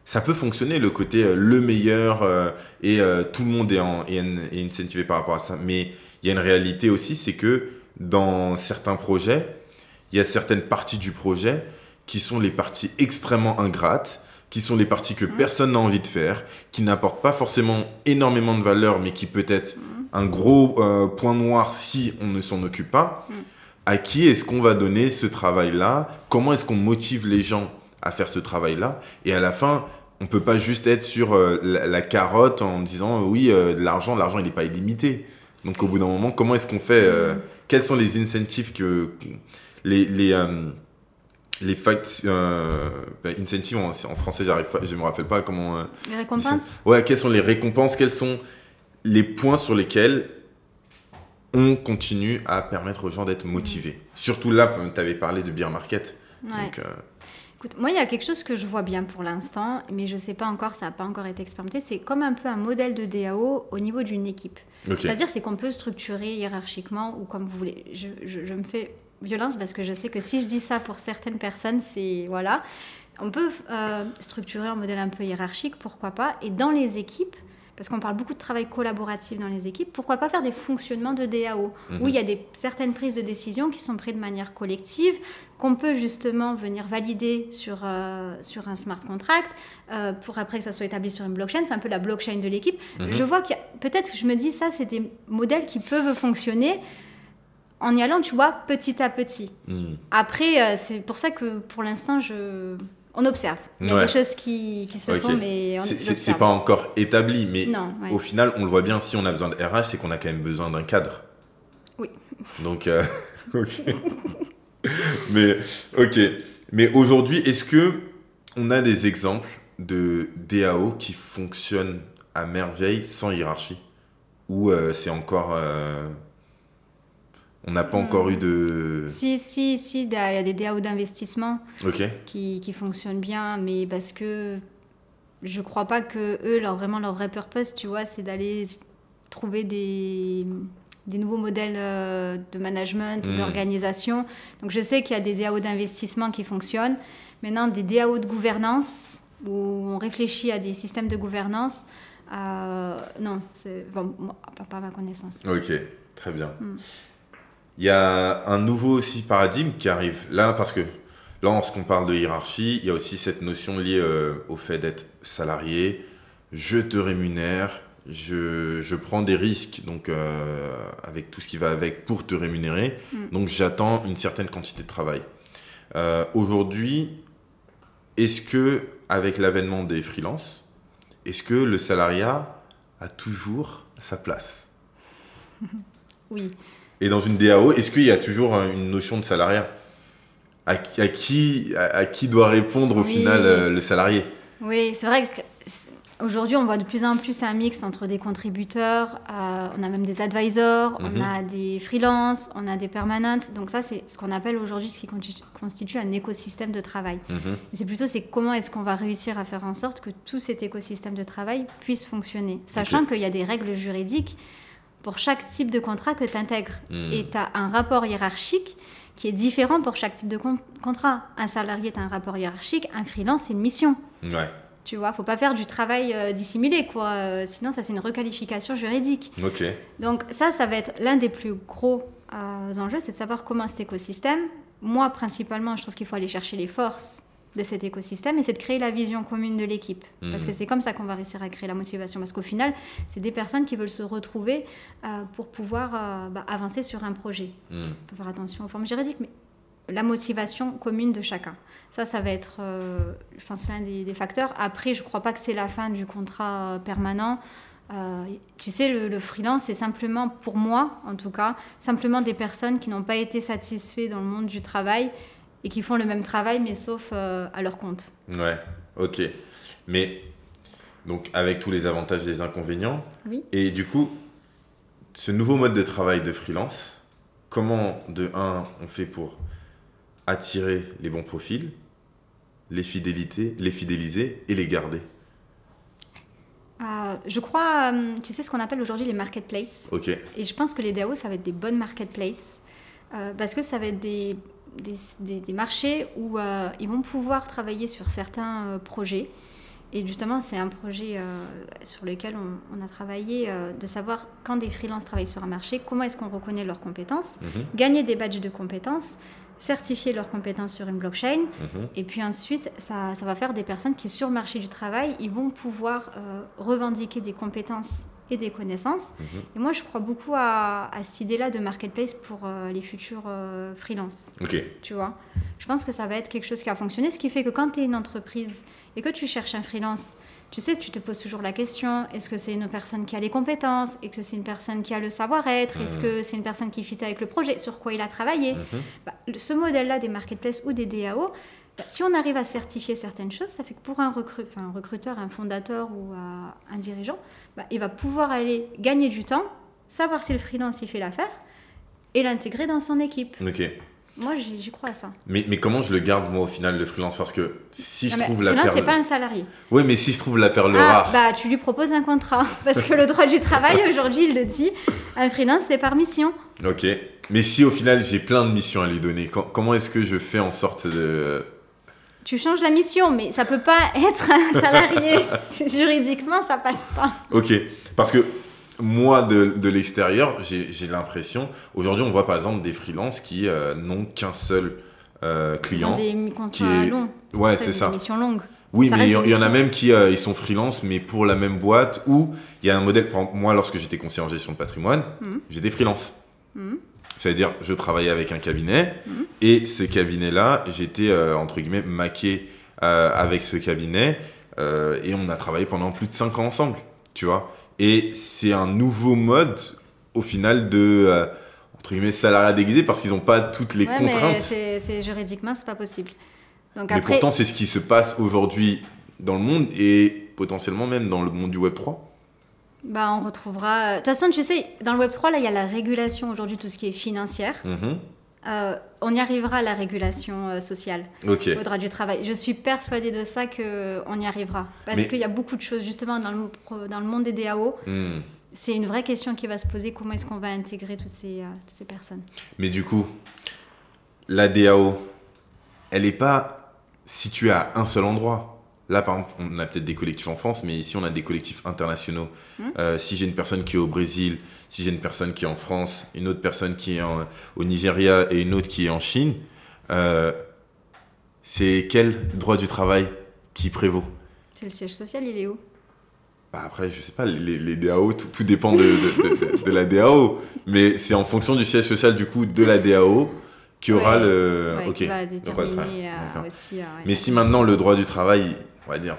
ça peut fonctionner le côté euh, le meilleur euh, et tout le monde est, en, est, incentivé par rapport à ça. Mais il y a une réalité aussi, c'est que dans certains projets, il y a certaines parties du projet qui sont les parties extrêmement ingrates, qui sont les parties que mmh. personne n'a envie de faire, qui n'apportent pas forcément énormément de valeur, mais qui peut être mmh. un gros point noir si on ne s'en occupe pas. Mmh à qui est-ce qu'on va donner ce travail-là? Comment est-ce qu'on motive les gens à faire ce travail-là? Et à la fin, on peut pas juste être sur euh, la, carotte en disant oui, euh, l'argent, l'argent, il n'est pas illimité. Donc au bout d'un moment, comment est-ce qu'on fait euh, Quels sont les incentives que les les les facts ben, incentives en, français, j'arrive pas, je me rappelle pas comment.
les récompenses?
Ouais, quelles sont les récompenses? Quels sont les points sur lesquels on continue à permettre aux gens d'être motivés. Surtout là, tu avais parlé de beer market.
Euh, Écoute, moi, il y a quelque chose que je vois bien pour l'instant, mais je ne sais pas encore, ça n'a pas encore été expérimenté. C'est comme un peu un modèle de DAO au niveau d'une équipe. C'est-à-dire, c'est qu'on peut structurer hiérarchiquement ou comme vous voulez. Je, me fais violence parce que je sais que si je dis ça pour certaines personnes, c'est voilà. On peut euh, structurer un modèle un peu hiérarchique, pourquoi pas. Et dans les équipes, parce qu'on parle beaucoup de travail collaboratif dans les équipes, pourquoi pas faire des fonctionnements de DAO, où il y a des, certaines prises de décision qui sont prises de manière collective, qu'on peut justement venir valider sur, euh, sur un smart contract, euh, pour après que ça soit établi sur une blockchain, c'est un peu la blockchain de l'équipe. Mhm. Je vois qu'il peut-être, je me dis, ça, c'est des modèles qui peuvent fonctionner en y allant, tu vois, petit à petit. Mhm. Après, euh, c'est pour ça que pour l'instant, je on observe. Il y a des choses qui, se font, mais on
C'est pas encore établi, mais au final, on le voit bien, si on a besoin de RH, c'est qu'on a quand même besoin d'un cadre.
Oui.
Donc, euh, ok. mais, ok. Mais aujourd'hui, est-ce que on a des exemples de DAO qui fonctionnent à merveille sans hiérarchie? Ou euh, c'est encore... Euh, on n'a pas encore eu de.
Si, si, si, il y a des DAO d'investissement qui, qui, fonctionnent bien, mais parce que je crois pas que eux, leur, vraiment leur vrai purpose, tu vois, c'est d'aller trouver des, des nouveaux modèles euh, de management, hmm. d'organisation. Donc je sais qu'il y a des DAO d'investissement qui fonctionnent. Maintenant, des DAO de gouvernance, où on réfléchit à des systèmes de gouvernance, euh, non, c'est pas à ma connaissance.
Ok, très bien. Hmm. Il y a un nouveau aussi paradigme qui arrive là, parce que là, lorsqu'on parle de hiérarchie, il y a aussi cette notion liée euh, au fait d'être salarié. Je te rémunère, je, je prends des risques donc euh, avec tout ce qui va avec pour te rémunérer.
Mm.
Donc j'attends une certaine quantité de travail. Euh, Aujourd'hui, est-ce que avec l'avènement des freelances, est-ce que le salariat a toujours sa place?
Oui.
Et dans une DAO, est-ce qu'il y a toujours une notion de salariat? À, à qui, à, à qui doit répondre au
Oui.
final euh, le salarié?
Oui, c'est vrai qu'aujourd'hui, on voit de plus en plus un mix entre des contributeurs, euh, on a même des advisors,
Mhm.
on a des freelances, on a des permanentes. Donc ça, c'est ce qu'on appelle aujourd'hui ce qui constitu- constitue un écosystème de travail.
Mhm.
C'est plutôt c'est comment est-ce qu'on va réussir à faire en sorte que tout cet écosystème de travail puisse fonctionner, sachant qu'il y a des règles juridiques pour chaque type de contrat que tu intègres.
Mhm.
Et tu as un rapport hiérarchique qui est différent pour chaque type de con- contrat. Un salarié, tu as un rapport hiérarchique, un freelance, c'est une mission.
Ouais,
Tu vois, faut pas faire du travail euh, dissimulé, quoi. Euh, sinon, ça, c'est une requalification juridique.
ok.
Donc ça, ça va être l'un des plus gros euh, enjeux, c'est de savoir comment cet écosystème, moi principalement, je trouve qu'il faut aller chercher les forces de cet écosystème et c'est de créer la vision commune de l'équipe. Parce
Mhm.
que c'est comme ça qu'on va réussir à créer la motivation. Parce qu'au final, c'est des personnes qui veulent se retrouver euh, pour pouvoir euh, bah, avancer sur un projet. Il faut faire attention aux formes juridiques, mais la motivation commune de chacun. Ça, ça va être, euh, je pense, l'un des, des facteurs. Après, je ne crois pas que c'est la fin du contrat euh, permanent. Euh, tu sais, le, le freelance, c'est simplement, pour moi en tout cas, simplement des personnes qui n'ont pas été satisfaits dans le monde du travail et qui font le même travail, mais sauf euh, à leur compte.
Ouais, ok. Mais, donc, avec tous les avantages et les inconvénients,
Oui.
et du coup, ce nouveau mode de travail de freelance, comment, de un, on fait pour attirer les bons profils, les, fidélités, les fidéliser et les garder?
Euh, je crois, euh, tu sais ce qu'on appelle aujourd'hui les marketplaces?
Ok,
Et je pense que les DAO, ça va être des bonnes marketplaces euh, parce que ça va être des, des, des- des marchés où euh, ils vont pouvoir travailler sur certains euh, projets. Et justement, c'est un projet euh, sur lequel on, on a travaillé de savoir quand des freelances travaillent sur un marché, comment est-ce qu'on reconnaît leurs compétences,
Mhm.
gagner des badges de compétences, certifier leurs compétences sur une blockchain.
Mhm.
Et puis ensuite, ça, ça va faire des personnes qui, sur le marché du travail, ils vont pouvoir revendiquer des compétences et des connaissances.
Mhm.
Et moi, je crois beaucoup à, à cette idée-là de marketplace pour euh, les futurs euh, freelances,
ok,
tu vois? Je pense que ça va être quelque chose qui va fonctionner, ce qui fait que quand tu es une entreprise et que tu cherches un freelance, tu sais, tu te poses toujours la question, est-ce que c'est une personne qui a les compétences? Est-ce que c'est une personne qui a le savoir-être? Est-ce
Mhm.
que c'est une personne qui fit avec le projet? Sur quoi il a travaillé?
Mhm.
bah, ce modèle-là des marketplaces ou des DAO, bah, si on arrive à certifier certaines choses, ça fait que pour un, recru- enfin, un recruteur, un fondateur ou euh, un dirigeant, bah, il va pouvoir aller gagner du temps, savoir si le freelance il fait l'affaire et l'intégrer dans son équipe.
ok.
Moi, j'y crois à ça.
Mais, mais comment je le garde, moi, au final, le freelance? Parce que si je
mais
trouve la
freelance,
perle...
c'est pas un salarié.
Oui, mais si je trouve la perle
Ah,
rare...
bah, tu lui proposes un contrat. Parce que le droit du travail, aujourd'hui, il le dit, un freelance, c'est par mission.
Ok. Mais si, au final, j'ai plein de missions à lui donner, co- comment est-ce que je fais en sorte de...
Tu changes la mission, mais ça peut pas être un salarié. Juridiquement, ça passe pas.
Ok, parce que moi, de, de l'extérieur, j'ai l'impression, aujourd'hui, on voit par exemple des freelances qui euh, n'ont qu'un seul euh,
Ils ont
client.
des
qui
contrats
est-
longs.
Ouais, c'est ça.
Des missions longues.
Oui,
ça
mais il y, en a même qui euh, ils sont freelance, mais pour la même boîte, où il y a un modèle. moi, lorsque j'étais conseiller en gestion de patrimoine,
Mhm.
j'étais freelance.
Mhm.
C'est-à-dire, je travaillais avec un cabinet,
Mhm.
et ce cabinet-là, j'étais, euh, entre guillemets, maqué euh, avec ce cabinet, euh, et on a travaillé pendant plus de 5 ans ensemble, tu vois. Et c'est un nouveau mode, au final, de, entre guillemets, salariat déguisé, parce qu'ils n'ont pas toutes les
Ouais, mais
contraintes.
c'est, c'est- juridiquement, c'est pas possible. Donc
Mais
après,
pourtant, c'est ce qui se passe aujourd'hui dans le monde, et potentiellement même dans le monde du Web 3.
Bah, on retrouvera. De toute façon, tu sais, dans le Web 3, là, il y a la régulation aujourd'hui, tout ce qui est financière.
Mhm.
Euh, on y arrivera à la régulation euh, sociale,
Ok.
au droit du travail. Je suis persuadée de ça qu'on y arrivera. Parce
Mais-
qu'il y a beaucoup de choses, justement, dans le, dans le monde des DAO.
Hmm.
C'est une vraie question qui va se poser comment est-ce qu'on va intégrer toutes ces, euh, toutes ces personnes?
Mais du coup, la DAO, elle n'est pas située à un seul endroit. Là, par exemple, on a peut-être des collectifs en France, mais ici, on a des collectifs internationaux.
Mhm.
Euh, si j'ai une personne qui est au Brésil, si j'ai une personne qui est en France, une autre personne qui est en- au Nigeria et une autre qui est en Chine, euh, c'est quel droit du travail qui prévaut?
C'est le siège social, il est où?
Bah après, je sais pas, les, les DAO, tout, tout dépend de, de, de, de la DAO. Mais c'est en fonction du siège social, du coup, de la DAO qui aura
Ouais,
le.
ouais,
ok.
va
le droit de travail.
déterminer euh, aussi.
Mais si maintenant le droit du travail, on va dire,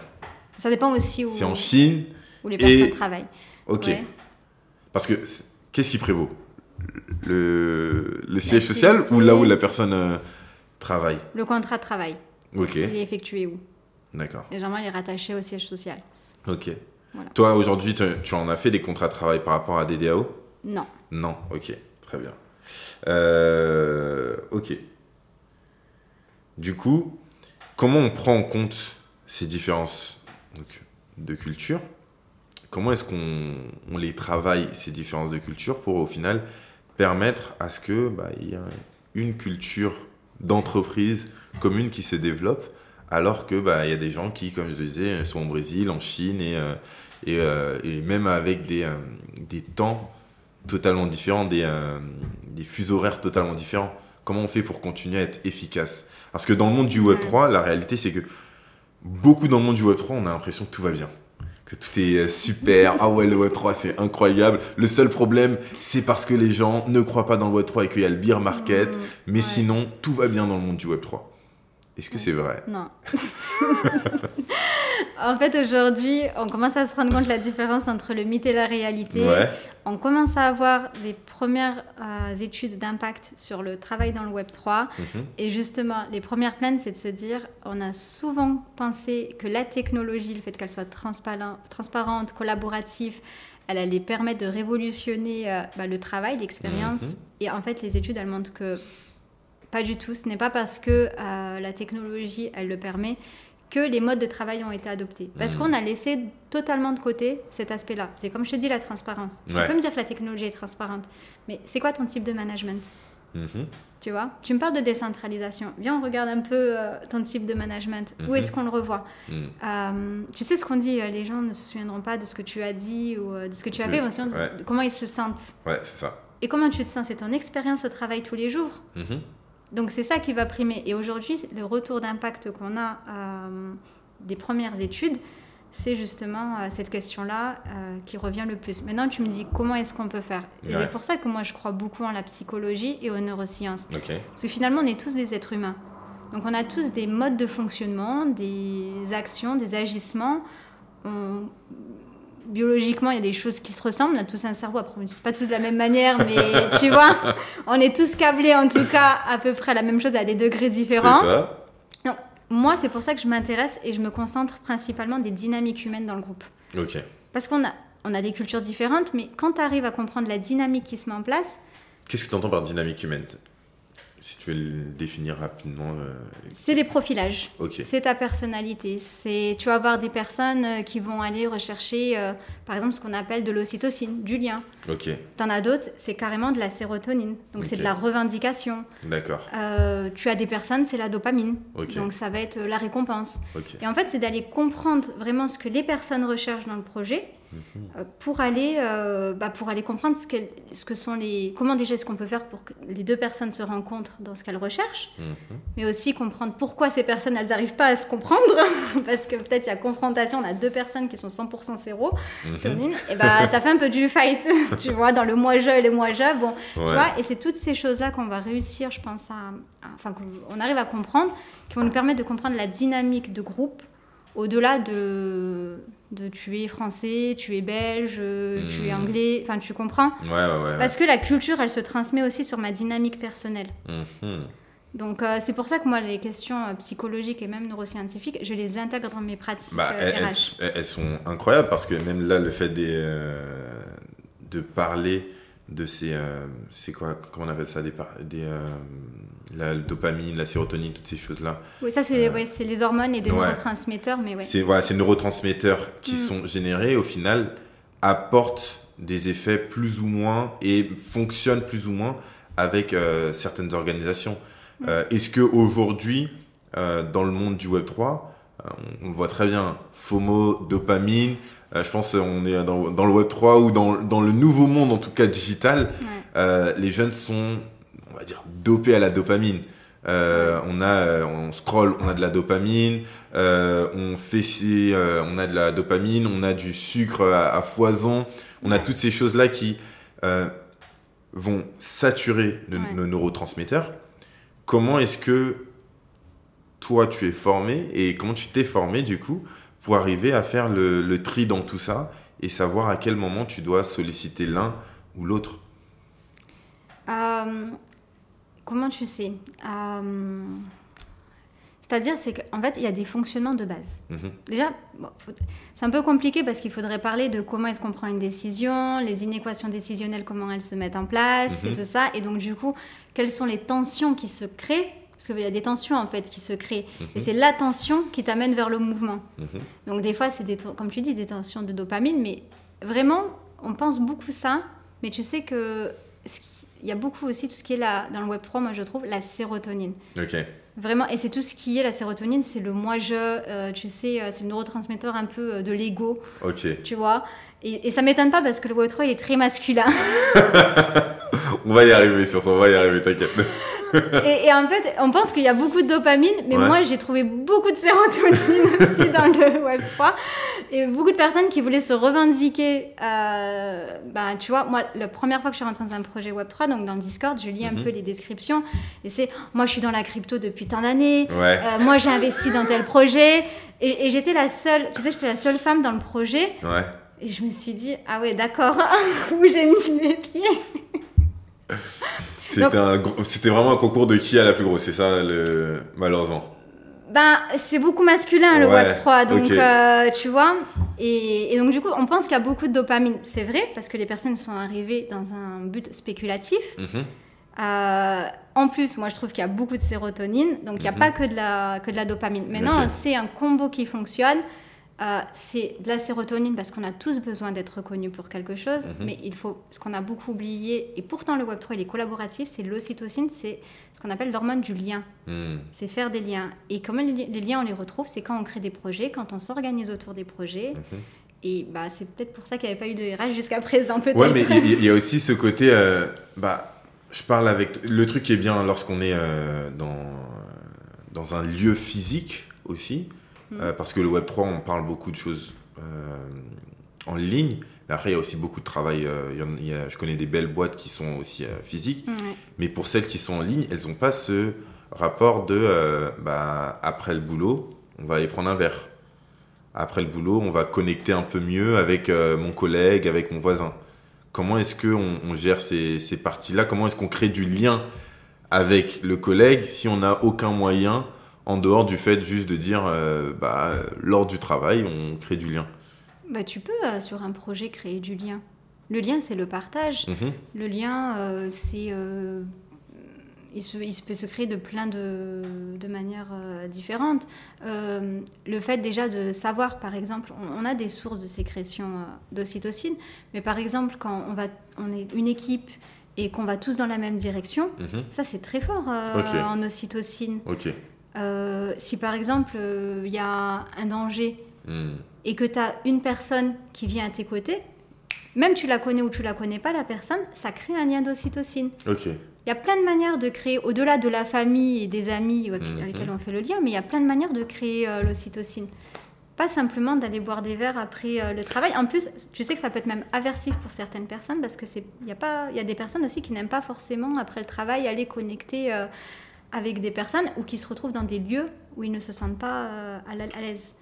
Ça dépend aussi où,
c'est en Chine,
où les
et-
personnes travaillent.
ok.
Ouais.
Parce que qu'est-ce qui prévaut? Le, le siège social ou là où la personne euh, travaille?
Le contrat de travail,
Ok,
il est effectué où?
D'accord.
Et Généralement, il est rattaché au siège social.
Ok.
Voilà.
Toi, aujourd'hui, tu, tu en as fait des contrats de travail par rapport à des DAO
Non.
Non, ok, très bien. Euh, ok. Du coup, comment on prend en compte ces différences donc, de culture Comment est-ce qu'on on les travaille, ces différences de culture, pour au final permettre à ce que bah, il y ait une culture d'entreprise commune qui se développe, alors que bah, il y a des gens qui, comme je le disais, sont au Brésil, en Chine et, euh, et, euh, et même avec des, euh, des temps totalement différents, des, des fuseaux horaires totalement différents. Comment on fait pour continuer à être efficace? Parce que dans le monde du Web3, la réalité, c'est que beaucoup dans le monde du Web3, on a l'impression que tout va bien. Que tout est euh, super. Ah ouais, le Web3, c'est incroyable. Le seul problème, c'est parce que les gens ne croient pas dans le Web3 et qu'il y a le beer market.
Mmh,
Mais
ouais.
sinon, tout va bien dans le monde du Web3. Est-ce que c'est vrai?
Non. en fait, aujourd'hui, on commence à se rendre compte de la différence entre le mythe et la réalité.
Ouais.
On commence à avoir des premières euh, études d'impact sur le travail dans le Web 3.
Mhm.
Et justement, les premières plaintes, c'est de se dire, on a souvent pensé que la technologie, le fait qu'elle soit transparent- transparente, collaborative, elle allait permettre de révolutionner euh, bah, le travail, l'expérience.
Mhm.
Et en fait, les études, elles montrent que pas du tout. Ce n'est pas parce que euh, la technologie, elle le permet, que les modes de travail ont été adoptés. Parce
Mhm.
qu'on a laissé totalement de côté cet aspect-là. C'est comme je te dis, la transparence.
Ouais.
Tu peux me dire que la technologie est transparente, mais c'est quoi ton type de management?
Mhm.
tu vois? Tu me parles de décentralisation. Viens, on regarde un peu euh, ton type de management. Où
Mhm.
est-ce qu'on le revoit?
Mhm.
Euh, Tu sais ce qu'on dit, euh, les gens ne se souviendront pas de ce que tu as dit ou de ce que tu as fait,
ouais.
comment ils se sentent.
Ouais, c'est ça.
Et comment tu te sens? C'est ton expérience au travail tous les jours? Donc c'est ça qui va primer. Et aujourd'hui, le retour d'impact qu'on a euh, des premières études, c'est justement euh, cette question-là euh, qui revient le plus. Maintenant, tu me dis comment est-ce qu'on peut faire?
Ouais.
c'est pour ça que moi, je crois beaucoup en la psychologie et aux neurosciences. Parce que finalement, on est tous des êtres humains. Donc on a tous des modes de fonctionnement, des actions, des agissements. On- Biologiquement, il y a des choses qui se ressemblent. On a tous un cerveau. Après, on pas tous de la même manière, mais tu vois, on est tous câblés en tout cas à peu près à la même chose à des degrés
C'est
différents.
ça.
Donc, moi, c'est pour ça que je m'intéresse et je me concentre principalement des dynamiques humaines dans le groupe.
Ok.
Parce qu'on a, on a des cultures différentes, mais quand tu arrives à comprendre la dynamique qui se met en place,
Qu'est-ce que tu entends par dynamique humaine? Si tu veux le définir rapidement. euh,
c'est les profilages.
Ok.
C'est ta personnalité. C'est, tu vas avoir des personnes euh, qui vont aller rechercher, euh, par exemple, ce qu'on appelle de l'ocytocine, du lien.
Ok.
T'en as d'autres, c'est carrément de la sérotonine. Donc c'est de la revendication.
D'accord.
Euh, tu as des personnes, c'est la dopamine. Donc ça va être la récompense. Et en fait, c'est d'aller comprendre vraiment ce que les personnes recherchent dans le projet
Mhm.
euh, pour aller, euh, bah, pour aller comprendre ce, qu'elles- ce que sont les, comment déjà ce qu'on peut faire pour que les deux personnes se rencontrent dans ce qu'elles recherchent,
Mhm.
mais aussi comprendre pourquoi ces personnes elles n'arrivent pas à se comprendre, parce que peut-être il y a confrontation, on a deux personnes qui sont 100% zéro,
Mhm.
et bah ça fait un peu du fight, tu vois, dans le moi-je et le moi-je, bon, tu vois, et c'est toutes ces choses-là qu'on va réussir, je pense, à- enfin, qu'on arrive à comprendre, qui vont nous permettre de comprendre la dynamique de groupe, au-delà de, de tu es français, tu es belge, euh, tu es
Mhm.
anglais, enfin, tu comprends
Ouais, ouais, ouais.
Parce que la culture, elle se transmet aussi sur ma dynamique personnelle.
Mhm.
Donc, euh, c'est pour ça que moi, les questions euh, psychologiques et même neuroscientifiques, je les intègre dans mes pratiques
Bah,
euh,
elles, sont incroyables parce que même là, le fait des, de parler de ces. c'est quoi Comment on appelle ça des, La dopamine, la sérotonine, toutes ces choses-là.
Oui, ça, c'est
Euh,
ouais, les hormones et des
ouais.
neurotransmetteurs, mais ouais.
C'est voilà, ces neurotransmetteurs qui
Mm.
sont générés, au final, apportent des effets plus ou moins et fonctionnent plus ou moins avec euh, certaines organisations.
Mm.
Euh, Est-ce que aujourd'hui, euh, dans le monde du Web 3, euh, on, on le voit très bien, FOMO, dopamine. euh, je pense on est dans, dans le Web 3 ou dans, dans le nouveau monde, en tout cas digital.
Ouais.
Euh, les jeunes sont, on va dire, dopés à la dopamine. on a, on scroll, on a de la dopamine. on fait, on a de la dopamine, on a du sucre à, foison. On a toutes ces choses là qui vont saturer nos neurotransmetteurs. Comment est-ce que toi tu es formé et comment tu t'es formé du coup pour arriver à faire le, tri dans tout ça et savoir à quel moment tu dois solliciter l'un ou l'autre?
Euh, Comment tu sais euh, C'est-à-dire, c'est qu'en fait, il y a des fonctionnements de base. Mhm. Déjà, c'est un peu compliqué parce qu'il faudrait parler de comment est-ce qu'on prend une décision, les inéquations décisionnelles, comment elles se mettent en place et mhm. tout ça. Et donc, du coup, quelles sont les tensions qui se créent? Parce qu'il y a des tensions en fait qui se créent. Et mhm. c'est la tension qui t'amène vers le mouvement. Donc des fois, c'est des, comme tu dis, des tensions de dopamine, mais vraiment, on pense beaucoup ça. Mais tu sais que il y a beaucoup aussi tout ce qui est là dans le Web 3, moi je trouve, la sérotonine.
Ok.
Vraiment, et c'est tout ce qui est la sérotonine, c'est le moi-je, euh, tu sais, euh, c'est le neurotransmetteur un peu euh, de l'ego.
Ok.
Tu vois? Et, et ça m'étonne pas parce que le Web 3 il est très masculin.
on va y arriver sur ça, on va y arriver, t'inquiète.
et, en fait, on pense qu'il y a beaucoup de dopamine, mais moi j'ai trouvé beaucoup de sérotonine aussi dans le Web3. Et beaucoup de personnes qui voulaient se revendiquer. Euh, bah, tu vois, moi, la première fois que je suis rentrée dans un projet Web3, donc dans le Discord, je lis un mhm. peu les descriptions. Et c'est moi je suis dans la crypto depuis tant d'années.
Euh,
moi j'ai investi dans tel projet. Et, j'étais la seule, tu sais, j'étais la seule femme dans le projet. Et je me suis dit, ah ouais, d'accord, où j'ai mis mes pieds.
C'était vraiment un concours de qui a la plus grosse, c'est ça, le... malheureusement.
Ben, c'est beaucoup masculin le Web 3, donc euh, tu vois. Et, donc du coup, on pense qu'il y a beaucoup de dopamine. C'est vrai parce que les personnes sont arrivées dans un but spéculatif. Mhm. Euh, en plus, moi je trouve qu'il y a beaucoup de sérotonine, donc il n'y a mhm. pas que de la que de la dopamine. Maintenant, c'est un combo qui fonctionne. Euh, c'est de la sérotonine parce qu'on a tous besoin d'être reconnus pour quelque chose, mhm. mais il faut, ce qu'on a beaucoup oublié, et pourtant le Web3 il est collaboratif, c'est l'ocytocine, c'est ce qu'on appelle l'hormone du lien. Hmm. C'est faire des liens. Et comment les, liens on les retrouve C'est quand on crée des projets, quand on s'organise autour des projets. Mhm. Et bah, c'est peut-être pour ça qu'il n'y avait pas eu de RH jusqu'à présent.
Ouais, mais il y, a aussi ce côté. Euh, bah, je parle avec. Le truc qui est bien lorsqu'on est euh, dans, dans un lieu physique aussi, euh, parce que le Web3, on parle beaucoup de choses euh, en ligne. Mais après, il y a aussi beaucoup de travail. Euh, je connais des belles boîtes qui sont aussi physiques. Mais pour celles qui sont en ligne, elles n'ont pas ce rapport de bah, après le boulot, on va aller prendre un verre. Après le boulot, on va connecter un peu mieux avec mon collègue, avec mon voisin. Comment est-ce qu'on on gère ces, ces parties-là? Comment est-ce qu'on crée du lien avec le collègue si on n'a aucun moyen en dehors du fait juste de dire, euh, bah, lors du travail, on crée du lien
bah, Tu peux, euh, sur un projet, créer du lien. Le lien, c'est le partage. Mhm. Le lien, euh, c'est... Il, se, il, peut se créer de plein de, de manières différentes. le fait déjà de savoir, par exemple, on, a des sources de sécrétion d'ocytocine, mais par exemple, quand on, va, on est une équipe et qu'on va tous dans la même direction, mhm. ça c'est très fort en ocytocine. Euh, si par exemple il euh, y a un danger hmm. et que tu as une personne qui vient à tes côtés, même tu la connais ou tu la connais pas, la personne, ça crée un lien d'ocytocine. Il y a plein de manières de créer, au-delà de la famille et des amis avec hmm. lesquels on fait le lien, mais il y a plein de manières de créer euh, l'ocytocine. Pas simplement d'aller boire des verres après le travail. En plus, tu sais que ça peut être même aversif pour certaines personnes parce que c'est, il y a pas, il y a des personnes aussi qui n'aiment pas forcément après le travail aller connecter avec des personnes ou qui se retrouvent dans des lieux où ils ne se sentent pas euh, à l'aise.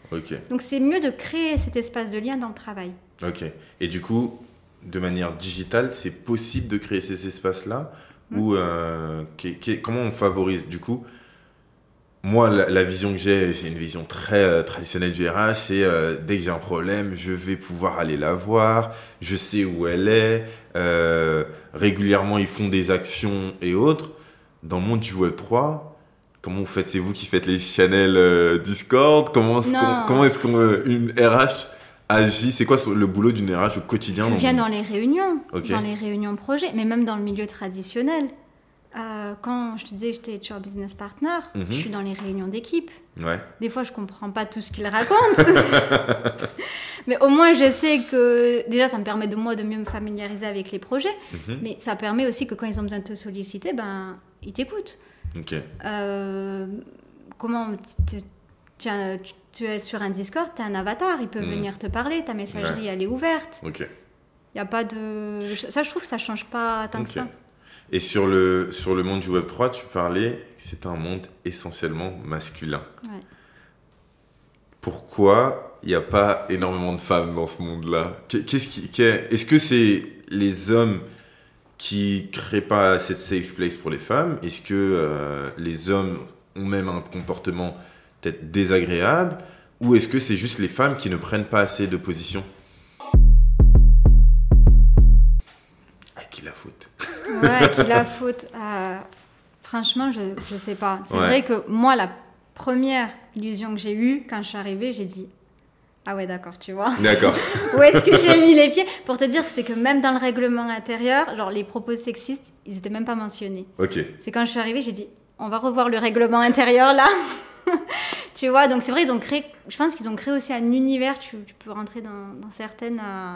Donc c'est mieux de créer cet espace de lien dans le travail.
Ok. Et du coup, de manière digitale, c'est possible de créer ces espaces-là Ou euh, comment on favorise? Du coup, moi, la, vision que j'ai, c'est une vision très euh, traditionnelle du RH, c'est dès que j'ai un problème, je vais pouvoir aller la voir, je sais où elle est, régulièrement ils font des actions et autres dans le monde du Web 3, comment vous faites? C'est vous qui faites les channels euh, Discord? Comment est-ce qu'on, comment est-ce qu'une RH agit? C'est quoi le boulot d'une RH au quotidien
Je viens dans les réunions, dans les réunions projets, mais même dans le milieu traditionnel. Euh, quand je te disais j'étais HR business partner, je mhm. suis dans les réunions d'équipe. Des fois, je comprends pas tout ce qu'ils racontent. mais au moins, je sais que déjà, ça me permet de moi de mieux me familiariser avec les projets. Mhm. Mais ça permet aussi que quand ils ont besoin de te solliciter, ben, il t'écoute.
Ok.
Euh, comment tu, es sur un Discord, tu as un avatar, il peut
Mhm.
venir te parler, ta messagerie
Ouais.
elle est ouverte.
Ok.
Il y a pas de ça je trouve que ça change pas tant que
Ok.
ça.
Et sur le, sur le monde du Web 3, tu parlais que c'est un monde essentiellement masculin.
Ouais.
Pourquoi il n'y a pas énormément de femmes dans ce monde-là? Qu'est- Qu'est-ce qui, qu'est- Est-ce que c'est les hommes qui créent pas cette safe place pour les femmes. Est-ce que euh, les hommes ont même un comportement peut-être désagréable? Ou est-ce que c'est juste les femmes qui ne prennent pas assez de position? À qui la faute?
Ouais, qui la faute? Euh, Franchement, je je sais pas. C'est
Ouais.
vrai que moi la première illusion que j'ai eue quand je suis arrivée, j'ai dit ah ouais d'accord, tu vois.
D'accord.
Où est-ce que j'ai mis les pieds Pour te dire c'est que même dans le règlement intérieur, genre les propos sexistes, ils étaient même pas mentionnés.
Ok.
C'est quand je suis arrivée, j'ai dit, on va revoir le règlement intérieur là. tu vois, donc c'est vrai, ils ont créé, je pense qu'ils ont créé aussi un univers, tu, tu peux rentrer dans, dans certaines, euh,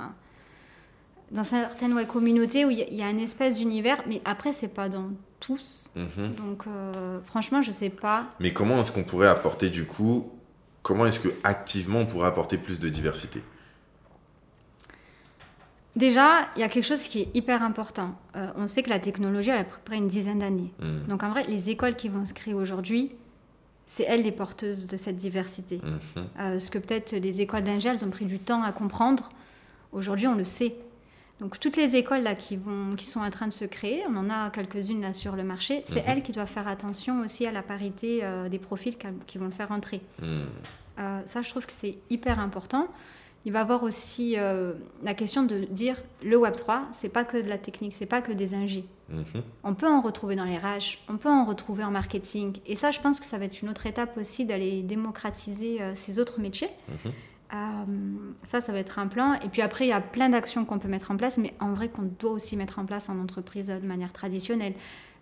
dans certaines ouais, communautés où il y, a- il y a un espèce d'univers, mais après, c'est pas dans tous.
Mhm.
Donc euh, franchement, je sais pas.
Mais comment est-ce qu'on pourrait apporter du coup, comment est-ce que activement on pourrait apporter plus de diversité?
Déjà, il y a quelque chose qui est hyper important. Euh, on sait que la technologie, elle a à peu près une dizaine d'années.
Mhm.
Donc en vrai, les écoles qui vont se créer aujourd'hui, c'est elles les porteuses de cette diversité.
Mhm.
Euh, ce que peut-être les écoles d'ingé, elles ont pris du temps à comprendre. Aujourd'hui, on le sait. Donc toutes les écoles là qui, vont, qui sont en train de se créer, on en a quelques-unes là sur le marché, c'est
Mhm.
elles qui doivent faire attention aussi à la parité euh, des profils qui vont le faire entrer.
Mhm.
Euh, ça, je trouve que c'est hyper important. Il va y avoir aussi euh, la question de dire le Web 3, c'est pas que de la technique, c'est pas que des ingés.
Mhm.
On peut en retrouver dans les RH, on peut en retrouver en marketing. Et ça, je pense que ça va être une autre étape aussi d'aller démocratiser ces autres métiers. Euh, ça, ça va être un plan. Et puis après, il y a plein d'actions qu'on peut mettre en place, mais en vrai qu'on doit aussi mettre en place en entreprise de manière traditionnelle.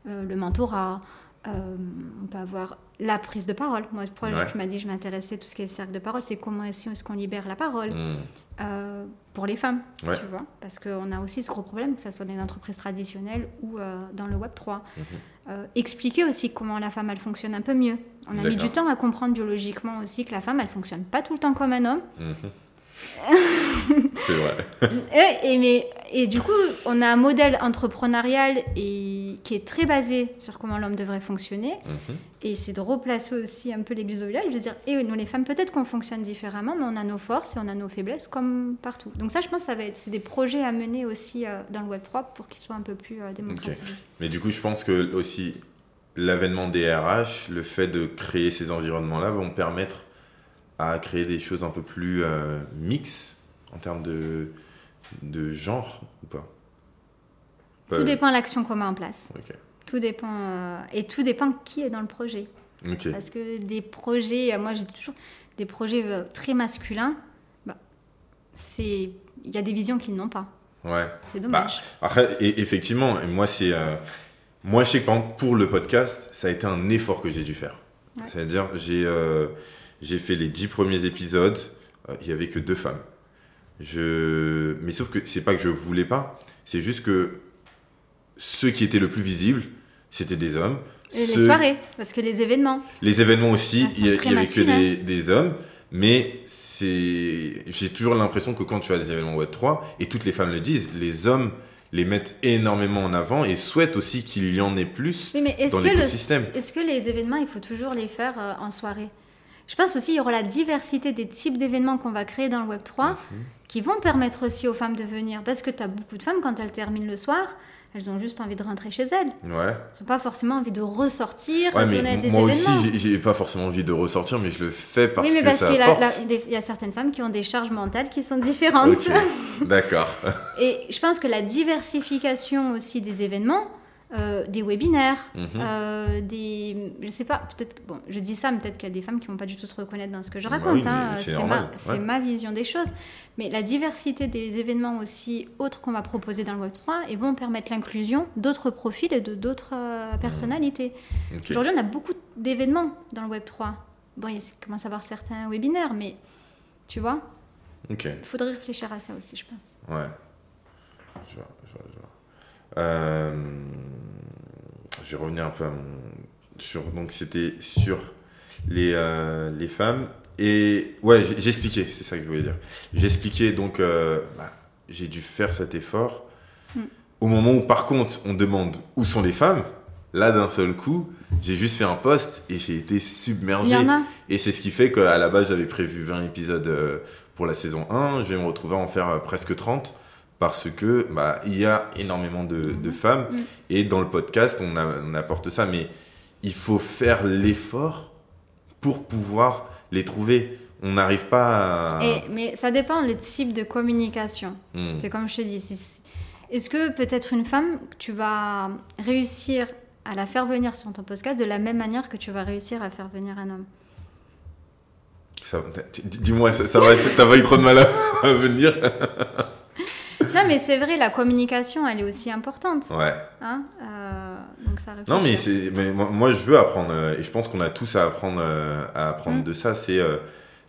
Euh, le mentorat, euh, on peut avoir la prise de parole. Moi, pourquoi
Ouais.
tu m'as dit je m'intéressais à tout ce qui est cercle de parole, c'est comment est-ce qu'on libère la parole
Mhm.
euh, pour les femmes,
Ouais.
tu vois, parce qu'on a aussi ce gros problème, que ce soit dans les entreprises traditionnelles ou euh, dans le Web 3.
Mhm.
Expliquer aussi comment la femme, elle fonctionne un peu mieux. On a mis du temps à comprendre biologiquement aussi que la femme, elle fonctionne pas tout le temps comme un homme.
Mhm. c'est vrai.
Et, et, mais, et du coup, on a un modèle entrepreneurial et, qui est très basé sur comment l'homme devrait fonctionner.
Mhm.
Et c'est de replacer aussi un peu l'église au village. Je veux dire, et nous les femmes, peut-être qu'on fonctionne différemment, mais on a nos forces et on a nos faiblesses comme partout. Donc ça, je pense ça va être, c'est des projets à mener aussi euh, dans le Web 3 pour qu'ils soient un peu plus euh.
Mais du coup, je pense que aussi l'avènement des RH, le fait de créer ces environnements-là vont permettre à créer des choses un peu plus euh, mixtes en termes de, de genre ou pas?
Tout dépend de l'action qu'on met en place. Tout dépend, euh, et tout dépend qui est dans le projet. Parce que des projets, euh, moi j'ai toujours des projets euh, très masculins, bah, c'est, il y a des visions qu'ils n'ont pas.
Ouais.
C'est dommage.
Après, et- effectivement, moi, c'est. euh, moi, je sais que par exemple, pour le podcast, ça a été un effort que j'ai dû faire.
Ouais.
C'est-à-dire, j'ai j'ai fait les dix premiers épisodes, euh, il y avait que deux femmes. Je... Mais sauf que c'est pas que je voulais pas, c'est juste que ceux qui étaient le plus visibles, c'était des hommes.
Et les soirées, parce que les événements,
Les événements aussi, il y, a-
très
il y avait que des, des hommes. Mais c'est, j'ai toujours l'impression que quand tu as des événements Web 3, et toutes les femmes le disent, les hommes les mettent énormément en avant et souhaitent aussi qu'il y en ait plus.
Oui, mais est-ce
dans
que, le-
l'écosystème.
est-ce que les événements, il faut toujours les faire euh, en soirée? Je pense aussi qu'il y aura la diversité des types d'événements qu'on va créer dans le Web 3
Mhm.
qui vont permettre aussi aux femmes de venir. Parce que tu as beaucoup de femmes, quand elles terminent le soir, elles ont juste envie de rentrer chez elles.
Ouais.
Elles n'ont pas forcément envie de ressortir,
Ouais,
retourner à
mais
des
moi
événements.
aussi, j'ai- pas forcément envie de ressortir, mais je le fais parce
oui, mais
que
parce qu'il y, a- y certaines femmes qui ont des charges mentales qui sont différentes.
D'accord.
Et je pense que la diversification aussi des événements, euh, des webinaires,
Mhm.
euh, des, je sais pas, peut-être, bon, je dis ça, mais peut-être qu'il y a des femmes qui vont pas du tout se reconnaître dans ce que je raconte.
oui,
hein,
c'est
ma, c'est
ouais.
ma vision des choses. Mais la diversité des événements aussi autres qu'on va proposer dans le Web 3 et vont permettre l'inclusion d'autres profils et de d'autres euh, personnalités.
Ok.
Aujourd'hui, on a beaucoup d'événements dans le Web 3. Bon, il commence à y avoir certains webinaires, mais tu vois, il faudrait réfléchir à ça aussi, je pense.
Ouais. Je vois, je vois, je vois. Euh, je vais revenir un peu à mon. Sur, donc, c'était sur les, euh, les femmes. Et ouais, expliqué, c'est ça que je voulais dire. J'ai expliqué, donc, euh, bah, j'ai dû faire cet effort.
Mm.
Au moment où, par contre, on demande où sont les femmes, là, d'un seul coup, j'ai juste fait un post et j'ai été submergé. Et c'est ce qui fait qu'à la base, j'avais prévu 20 épisodes euh, pour la saison 1. Je vais me retrouver à en faire presque 30 parce que bah, il y a énormément de, de femmes.
Mhm.
Et dans le podcast, on, a- on apporte ça. Mais il faut faire l'effort pour pouvoir les trouver. On n'arrive pas à.
Et- mais ça dépend le type de communication.
Hmm.
C'est comme je te dis. Est-ce que peut-être une femme, tu vas réussir à la faire venir sur ton podcast de la même manière que tu vas réussir à faire venir un homme?
Ça- Dis-moi, ça, ça va, t'as pas eu trop de mal à venir
Non, mais c'est vrai, la communication, elle est aussi importante.
Ouais.
Hein Euh, donc ça
Non, mais, mais moi, moi, je veux apprendre, euh, et je pense qu'on a tous à apprendre, euh, à apprendre
Mm.
de ça. C'est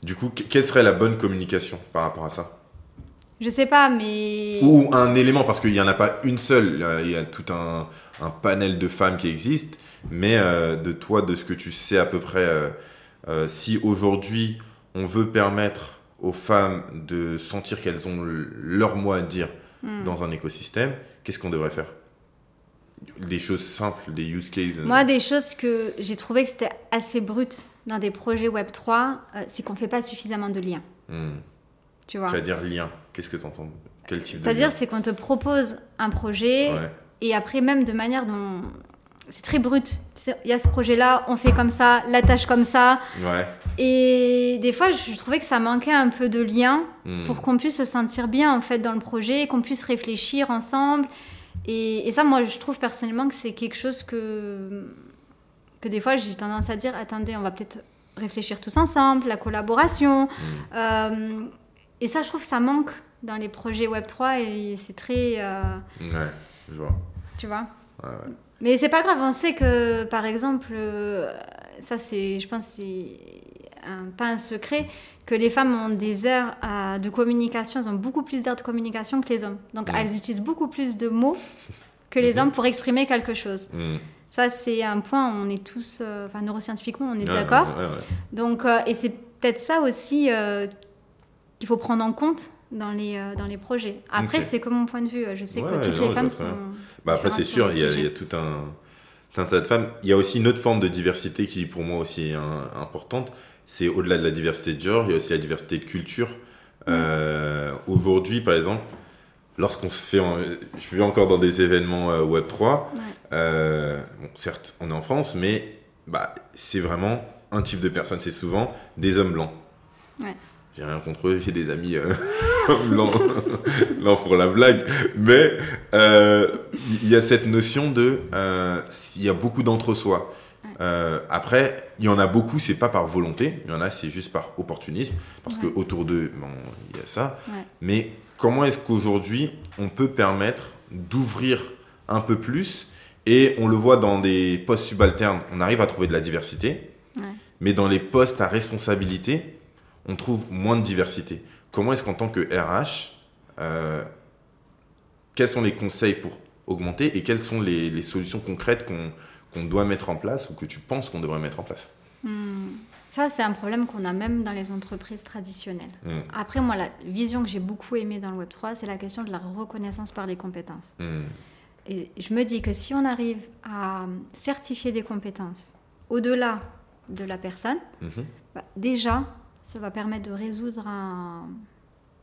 du coup, que- quelle serait la bonne communication par rapport à ça?
Je sais pas, mais.
Ou un élément, parce qu'il n'y en a pas une seule, il y a tout un, un panel de femmes qui existent, mais de toi, de ce que tu sais à peu près, si aujourd'hui on veut permettre aux femmes de sentir qu'elles ont leur mot à dire
Hmm.
dans un écosystème, qu'est-ce qu'on devrait faire? Des choses simples, des use cases. euh,
Moi, des choses que j'ai trouvé que c'était assez brut dans des projets Web3, euh, c'est qu'on fait pas suffisamment de liens.
hmm.
Tu vois?
C'est-à-dire lien. Qu'est-ce que tu entends Quel type de
C'est-à-dire, c'est qu'on te propose un projet
Ouais.
et après, même de manière dont. C'est très brut. Il y a ce projet-là, on fait comme ça, la tâche comme ça.
Ouais.
Et des fois, je trouvais que ça manquait un peu de lien
Hmm.
pour qu'on puisse se sentir bien en fait dans le projet, qu'on puisse réfléchir ensemble. Et, et ça, moi, je trouve personnellement que c'est quelque chose que, que des fois, j'ai tendance à dire, attendez, on va peut-être réfléchir tous ensemble, la collaboration.
Hmm.
Euh, et ça, je trouve que ça manque dans les projets Web3 et c'est très... euh,
Ouais, je vois.
tu vois
Ouais, ouais.
Mais c'est pas grave, on sait que par exemple, euh, ça c'est, je pense, c'est un, pas un secret, que les femmes ont des aires euh, de communication, elles ont beaucoup plus d'aires de communication que les hommes. Donc
Mhm.
elles utilisent beaucoup plus de mots que les
Mhm.
hommes pour exprimer quelque chose.
Hmm.
Ça c'est un point, on est tous, euh, enfin neuroscientifiquement, on est
Ouais,
d'accord.
ouais, ouais.
Donc, euh, et c'est peut-être ça aussi euh, qu'il faut prendre en compte dans les, euh, dans les projets. Après, c'est que mon point de vue. Je sais
Ouais,
que toutes
non,
les femmes sont.
Bah après, c'est sûr, il y, a, il y a
sujet.
tout un, tas de femmes. Il y a aussi une autre forme de diversité qui, pour moi, aussi est un- importante. C'est au-delà de la diversité de genre, il y a aussi la diversité de culture. Euh, Aujourd'hui, par exemple, lorsqu'on se fait. en- je vais encore dans des événements euh, Web3.
Ouais.
euh, bon, certes, on est en France, mais bah, c'est vraiment un type de personne. C'est souvent des hommes blancs.
Ouais.
J'ai rien contre eux, j'ai des amis euh, blancs. non, pour la blague. Mais euh, il y a cette notion de. euh, il y a beaucoup d'entre-soi. Euh, après, il y en a beaucoup, c'est pas par volonté, il y en a, c'est juste par opportunisme, parce
Ouais.
que autour d'eux, bon, il y a ça.
Ouais.
Mais comment est-ce qu'aujourd'hui, on peut permettre d'ouvrir un peu plus? Et on le voit dans des postes subalternes, on arrive à trouver de la diversité,
Ouais.
mais dans les postes à responsabilité, on trouve moins de diversité. Comment est-ce qu'en tant que RH, euh, quels sont les conseils pour augmenter et quelles sont les, les solutions concrètes qu'on qu'on doit mettre en place ou que tu penses qu'on devrait mettre en place
Hmm. Ça, c'est un problème qu'on a même dans les entreprises traditionnelles.
Hmm.
Après, moi, la vision que j'ai beaucoup aimée dans le Web3, c'est la question de la reconnaissance par les compétences.
Hmm.
Et je me dis que si on arrive à certifier des compétences au-delà de la personne,
Mhm.
bah, déjà, ça va permettre de résoudre un-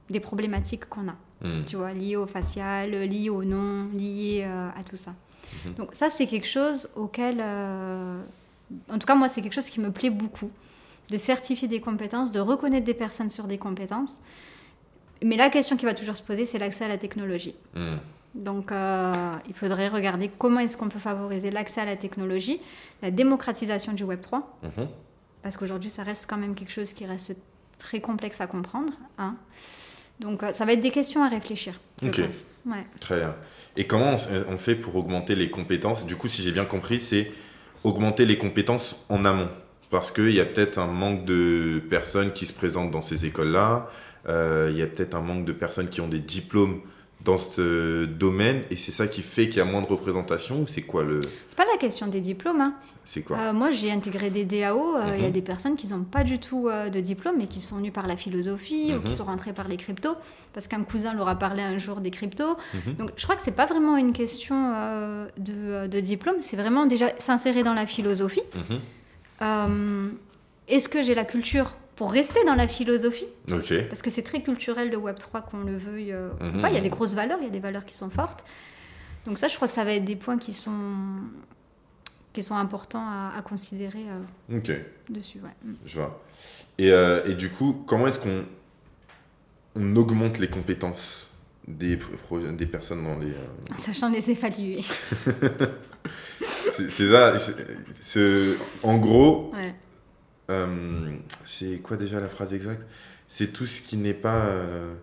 des problématiques qu'on a.
Hmm.
tu vois, liées au facial, liées au nom, liées euh, à tout ça.
Mhm.
Donc ça, c'est quelque chose auquel, euh, en tout cas, moi, c'est quelque chose qui me plaît beaucoup, de certifier des compétences, de reconnaître des personnes sur des compétences. Mais la question qui va toujours se poser, c'est l'accès à la technologie.
Hmm.
Donc, euh, il faudrait regarder comment est-ce qu'on peut favoriser l'accès à la technologie, la démocratisation du Web 3,
Mhm.
Parce qu'aujourd'hui, ça reste quand même quelque chose qui reste très complexe à comprendre. hein. Donc, euh, ça va être des questions à réfléchir,
Ok.
Ouais.
Très bien. Et comment on, on fait pour augmenter les compétences? Du coup, si j'ai bien compris, c'est augmenter les compétences en amont. Parce qu'il y a peut-être un manque de personnes qui se présentent dans ces écoles-là. Euh, Il y a peut-être un manque de personnes qui ont des diplômes dans ce domaine et c'est ça qui fait qu'il y a moins de représentation ou c'est quoi le
C'est pas la question des diplômes. hein.
c'est quoi
Euh, moi, j'ai intégré des DAO. euh, Il y a
Mhm.
des personnes qui n'ont pas du tout euh, de diplôme, mais qui sont venues par la philosophie ou qui
Mhm.
sont rentrées par les cryptos, parce qu'un cousin leur a parlé un jour des cryptos.
Mhm.
Donc, je crois que c'est pas vraiment une question de, de diplôme, c'est vraiment déjà s'insérer dans la philosophie. Est-ce que j'ai la culture pour rester dans la philosophie. Parce que c'est très culturel le Web3, qu'on le veuille euh, ou
Mhm.
pas. Il y a des grosses valeurs, il y a des valeurs qui sont fortes. Donc ça, je crois que ça va être des points qui sont, qui sont importants à, à considérer euh,
Ok.
dessus. Ouais. Mm.
Je vois. Et, euh, et du coup, comment est-ce qu'on on augmente les compétences des, des personnes dans les. euh,
En sachant les évaluer.
C'est ça. ce- en gros,
Ouais.
Euh, c'est quoi déjà la phrase exacte? C'est tout ce qui n'est pas. euh,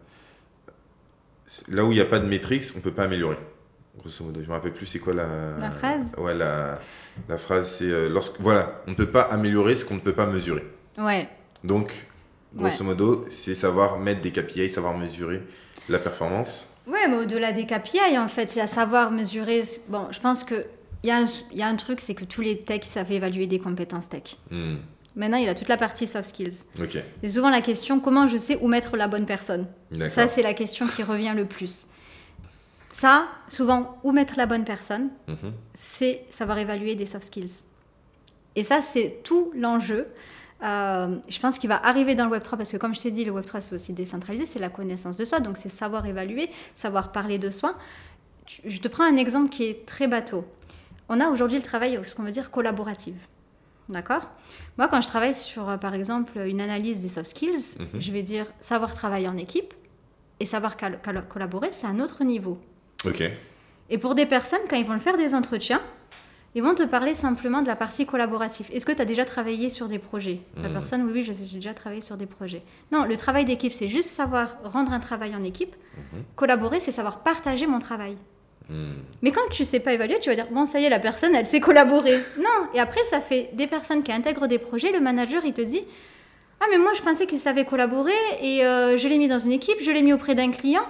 là où il n'y a pas de métriques, on ne peut pas améliorer. Grosso modo, je me rappelle plus c'est quoi la.
La phrase?
Ouais, la, la phrase c'est. euh, lorsque, voilà, on ne peut pas améliorer ce qu'on ne peut pas mesurer.
Ouais.
Donc, grosso modo, c'est savoir mettre des KPI, savoir mesurer la performance.
Ouais, mais au-delà des KPI, en fait, c'est à savoir mesurer. Bon, je pense que il y, a un- il y a un truc, c'est que tous les techs savent évaluer des compétences tech.
Hmm,
Maintenant, il a toute la partie soft skills.
Ok,
C'est souvent la question comment je sais où mettre la bonne personne? Ça, c'est la question qui revient le plus. Ça, souvent, où mettre la bonne personne,
Mhm.
c'est savoir évaluer des soft skills. Et ça, c'est tout l'enjeu. Euh, je pense qu'il va arriver dans le Web3 parce que, comme je t'ai dit, le Web3 c'est aussi décentralisé, c'est la connaissance de soi, donc c'est savoir évaluer, savoir parler de soi. Je te prends un exemple qui est très bateau. On a aujourd'hui le travail, ce qu'on veut dire collaboratif. D'accord Moi, quand je travaille sur, euh, par exemple, une analyse des soft skills,
Mhm.
je vais dire savoir travailler en équipe et savoir collaborer, c'est un autre niveau.
Ok,
Et pour des personnes, quand ils vont faire des entretiens, ils vont te parler simplement de la partie collaborative. Est-ce que tu as déjà travaillé sur des projets? La
Mhm.
personne, oui, oui, j'ai déjà travaillé sur des projets. Non, le travail d'équipe, c'est juste savoir rendre un travail en équipe.
Mhm.
Collaborer, c'est savoir partager mon travail.
Hmm,
Mais quand tu sais pas évaluer, tu vas dire, bon, ça y est, la personne, elle sait collaborer. non, et après, ça fait des personnes qui intègrent des projets, le manager, il te dit, ah, mais moi, je pensais qu'il savait collaborer, et euh, je l'ai mis dans une équipe, je l'ai mis auprès d'un client,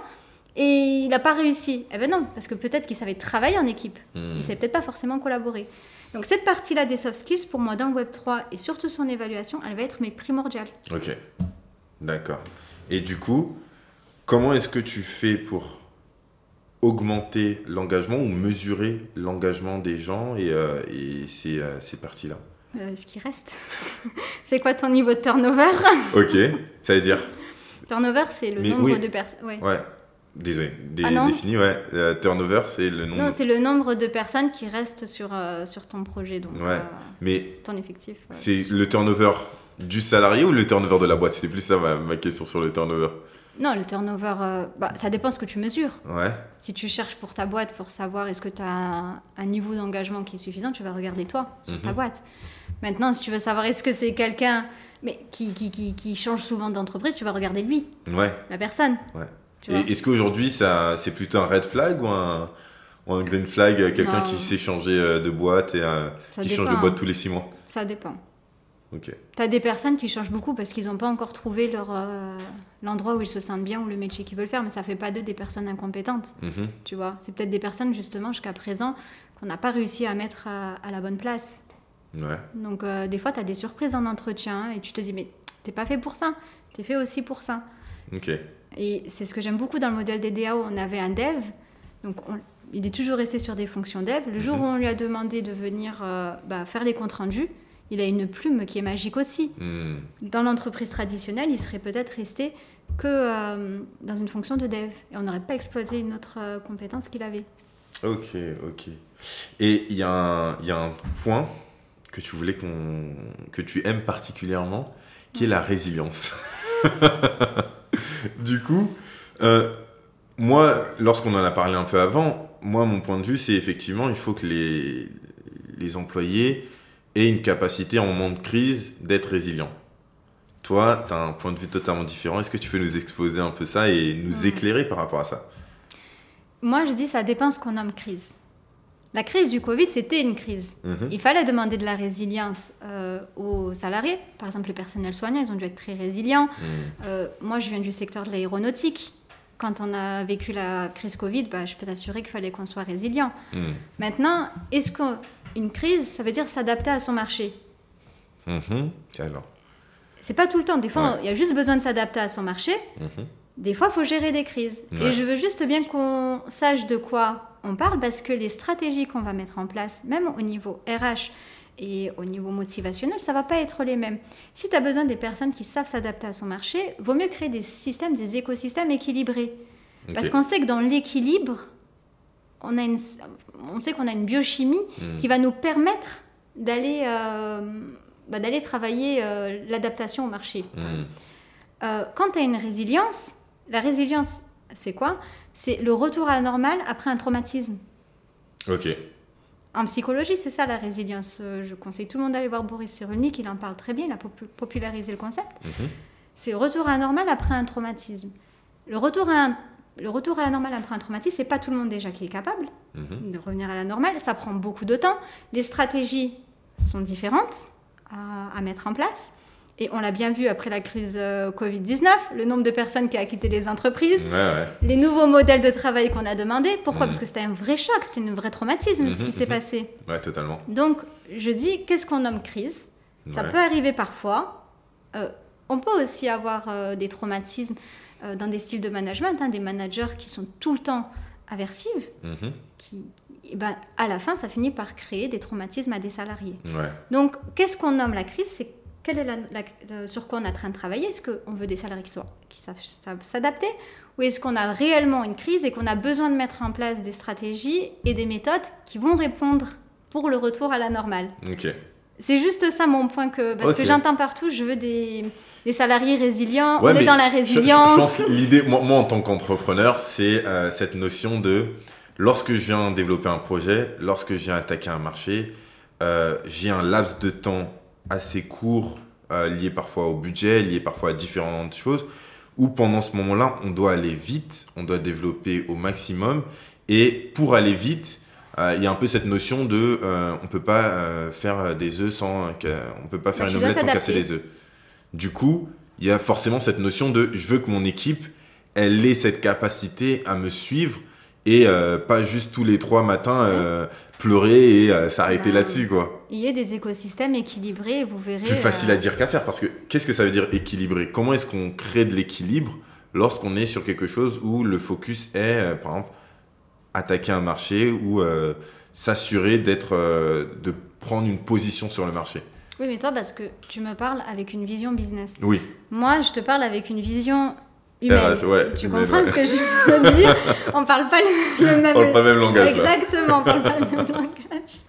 et il n'a pas réussi. Eh ben non, parce que peut-être qu'il savait travailler en équipe.
hmm.
Il savait peut-être pas forcément collaborer. Donc cette partie-là des soft skills, pour moi, dans le Web3, et surtout son évaluation, elle va être mais primordiale.
Ok, d'accord. Et du coup, comment est-ce que tu fais pour augmenter l'engagement ou mesurer l'engagement des gens et, euh, et ces, euh, ces parties-là
Euh, ce qui reste. c'est quoi ton niveau de turnover?
Ok, ça veut dire
Turnover, c'est le
Mais
nombre
oui.
de personnes. Ouais.
Ouais, désolé, dé-
Ah
défini, ouais. Euh, turnover, c'est le nombre.
Non, c'est le nombre de personnes qui restent sur, sur ton projet, donc
Ouais. Mais
ton effectif. ouais.
c'est le turnover du salarié ou le turnover de la boîte? C'est plus ça ma, ma question sur le turnover.
Non, le turnover, euh, bah, ça dépend ce que tu mesures.
Ouais,
Si tu cherches pour ta boîte pour savoir est-ce que tu as un, un niveau d'engagement qui est suffisant, tu vas regarder toi sur ta
Mhm.
boîte. Maintenant, si tu veux savoir est-ce que c'est quelqu'un mais qui, qui, qui, qui change souvent d'entreprise, tu vas regarder lui,
ouais.
la personne.
Ouais. Est-ce qu'aujourd'hui, ça, c'est plutôt un red flag ou un, ou un green flag Quelqu'un qui sait changer euh, de boîte et euh, qui
dépend,
change de boîte
hein.
tous les six mois?
Ça dépend.
Ok.
Tu as des personnes qui changent beaucoup parce qu'ils n'ont pas encore trouvé leur, euh, l'endroit où ils se sentent bien ou le métier qu'ils veulent faire, mais ça fait pas d'eux des personnes incompétentes.
Mhm.
Tu vois, c'est peut-être des personnes justement jusqu'à présent qu'on n'a pas réussi à mettre à, à la bonne place.
Ouais.
Donc euh, des fois, tu as des surprises en entretien et tu te dis mais t'es pas fait pour ça, t'es fait aussi pour ça.
Ok.
Et c'est ce que j'aime beaucoup dans le modèle des DAO. On avait un dev, donc on- il est toujours resté sur des fonctions dev. Le jour
Mhm.
où on lui a demandé de venir euh, bah, faire les comptes rendus, il a une plume qui est magique aussi.
Hmm.
Dans l'entreprise traditionnelle, il serait peut-être resté que euh, dans une fonction de dev et on n'aurait pas exploité une autre euh, compétence qu'il avait.
Ok, ok. Et il y, a un- il y a un point que tu voulais qu'on. que tu aimes particulièrement, qui est la résilience. du coup, euh, moi, lorsqu'on en a parlé un peu avant, moi, mon point de vue, c'est effectivement, il faut que les, les employés aient une capacité en moment de crise d'être résilients. Toi, tu as un point de vue totalement différent. Est-ce que tu peux nous exposer un peu ça et nous
Mhm.
éclairer par rapport à ça?
Moi, je dis ça dépend ce qu'on nomme crise. La crise du Covid, c'était une crise.
Mhm.
Il fallait demander de la résilience euh, aux salariés. Par exemple, le personnel soignant, ils ont dû être très résilients.
Mhm.
Euh, moi, je viens du secteur de l'aéronautique. quand on a vécu la crise Covid, bah, je peux t'assurer qu'il fallait qu'on soit résilient.
Hmm.
Maintenant, est-ce qu'une crise, ça veut dire s'adapter à son marché
Mhm. Alors.
C'est pas tout le temps. Des fois,
Ouais.
il y a juste besoin de s'adapter à son marché.
Mhm.
Des fois, il faut gérer des crises.
Ouais.
Et je veux juste bien qu'on sache de quoi on parle parce que les stratégies qu'on va mettre en place, même au niveau RH et au niveau motivationnel, ça va pas être les mêmes. Si tu as besoin des personnes qui savent s'adapter à son marché, vaut mieux créer des systèmes, des écosystèmes équilibrés. Parce qu'on sait que dans l'équilibre, on, a une, on sait qu'on a une biochimie
Hmm.
qui va nous permettre d'aller euh, bah, d'aller travailler euh, l'adaptation au marché.
Hmm.
Euh, quand tu as une résilience, la résilience, c'est quoi? C'est le retour à la normale après un traumatisme.
Ok.
En psychologie, c'est ça la résilience. Euh, Je conseille tout le monde d'aller voir Boris Cyrulnik, il en parle très bien, il a popu- popularisé le concept.
Mhm.
C'est le retour à la normale après un traumatisme. Le retour à, un- le retour à la normale après un traumatisme, c'est pas tout le monde déjà qui est capable
Mhm.
de revenir à la normale. Ça prend beaucoup de temps. Les stratégies sont différentes à, à mettre en place. Et on l'a bien vu après la crise euh, Covid-19, le nombre de personnes qui a quitté les entreprises,
Ouais, ouais.
les nouveaux modèles de travail qu'on a demandé. Pourquoi
Mhm.
Parce que c'était un vrai choc, c'était un vrai traumatisme ce qui
Mhm,
s'est passé.
Ouais, totalement.
Donc, je dis, qu'est-ce qu'on nomme crise? Ça
Ouais.
peut arriver parfois. Euh, on peut aussi avoir euh, des traumatismes euh, dans des styles de management, hein, des managers qui sont tout le temps aversives,
Mhm.
qui, eh ben, à la fin, ça finit par créer des traumatismes à des salariés.
Ouais.
Donc, qu'est-ce qu'on nomme la crise? C'est quelle est la, la- la- sur quoi on est en train de travailler? Est-ce qu'on veut des salariés qui, soient, qui savent, savent s'adapter? Ou est-ce qu'on a réellement une crise et qu'on a besoin de mettre en place des stratégies et des méthodes qui vont répondre pour le retour à la normale? C'est juste ça mon point, que, parce que j'entends partout, je veux des, des salariés résilients,
Ouais,
on est dans la
je- je- Je,
résilience.
pense que l'idée, moi, moi, en tant qu'entrepreneur, c'est euh, cette notion de lorsque je viens développer un projet, lorsque je viens attaquer un marché, euh, j'ai un laps de temps assez court, euh, lié parfois au budget, lié parfois à différentes choses, où pendant ce moment-là, on doit aller vite, on doit développer au maximum, et pour aller vite, il y a un peu cette notion de euh, on peut pas euh, faire des œufs sans on peut pas faire
Bah,
une omelette sans casser les œufs. Du coup, il y a forcément cette notion de je veux que mon équipe elle ait cette capacité à me suivre et euh, pas juste tous les trois matins euh, pleurer et euh, s'arrêter là-dessus quoi.
Il y a des écosystèmes équilibrés vous verrez.
Plus facile
euh,
à dire qu'à faire parce que qu'est-ce que ça veut dire équilibré Comment est-ce qu'on crée de l'équilibre lorsqu'on est sur quelque chose où le focus est euh, par exemple attaquer un marché ou euh, s'assurer d'être euh, de prendre une position sur le marché.
Oui, mais toi, parce que tu me parles avec une vision business.
Oui.
Moi, je te parle avec une vision humaine.
RH, ouais,
tu
humaine,
comprends
ouais.
ce que je veux dire? On parle pas le, le même.
On parle pas le même langage.
Exactement, on parle pas le même langage.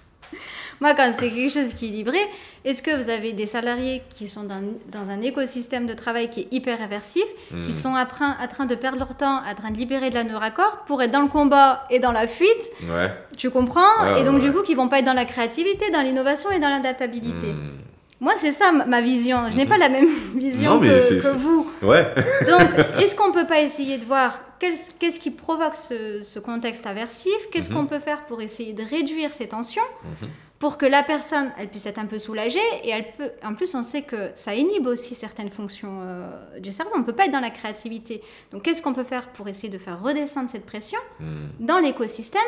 Moi, quand c'est quelque chose qui est équilibré, est-ce que vous avez des salariés qui sont dans, dans un écosystème de travail qui est hyper aversif,
Hmm.
qui sont en train, de perdre leur temps, en train de libérer de la neuracorde pour être dans le combat et dans la fuite
Ouais.
Tu comprends? Et donc,
ouais,
du coup, qui vont pas être dans la créativité, dans l'innovation et dans l'adaptabilité.
Hmm.
Moi, c'est ça ma- vision. Je n'ai
Mhm.
pas la même vision
Non,
que, vous.
Ouais.
Donc, est-ce qu'on peut pas essayer de voir qu'est-ce qui provoque ce, ce contexte aversif? Qu'est-ce
Mhm.
qu'on peut faire pour essayer de réduire ces tensions?
Mhm.
Pour que la personne, elle puisse être un peu soulagée et elle peut. En plus, on sait que ça inhibe aussi certaines fonctions euh, du cerveau. On ne peut pas être dans la créativité. Donc, qu'est-ce qu'on peut faire pour essayer de faire redescendre cette pression
Hmm.
dans l'écosystème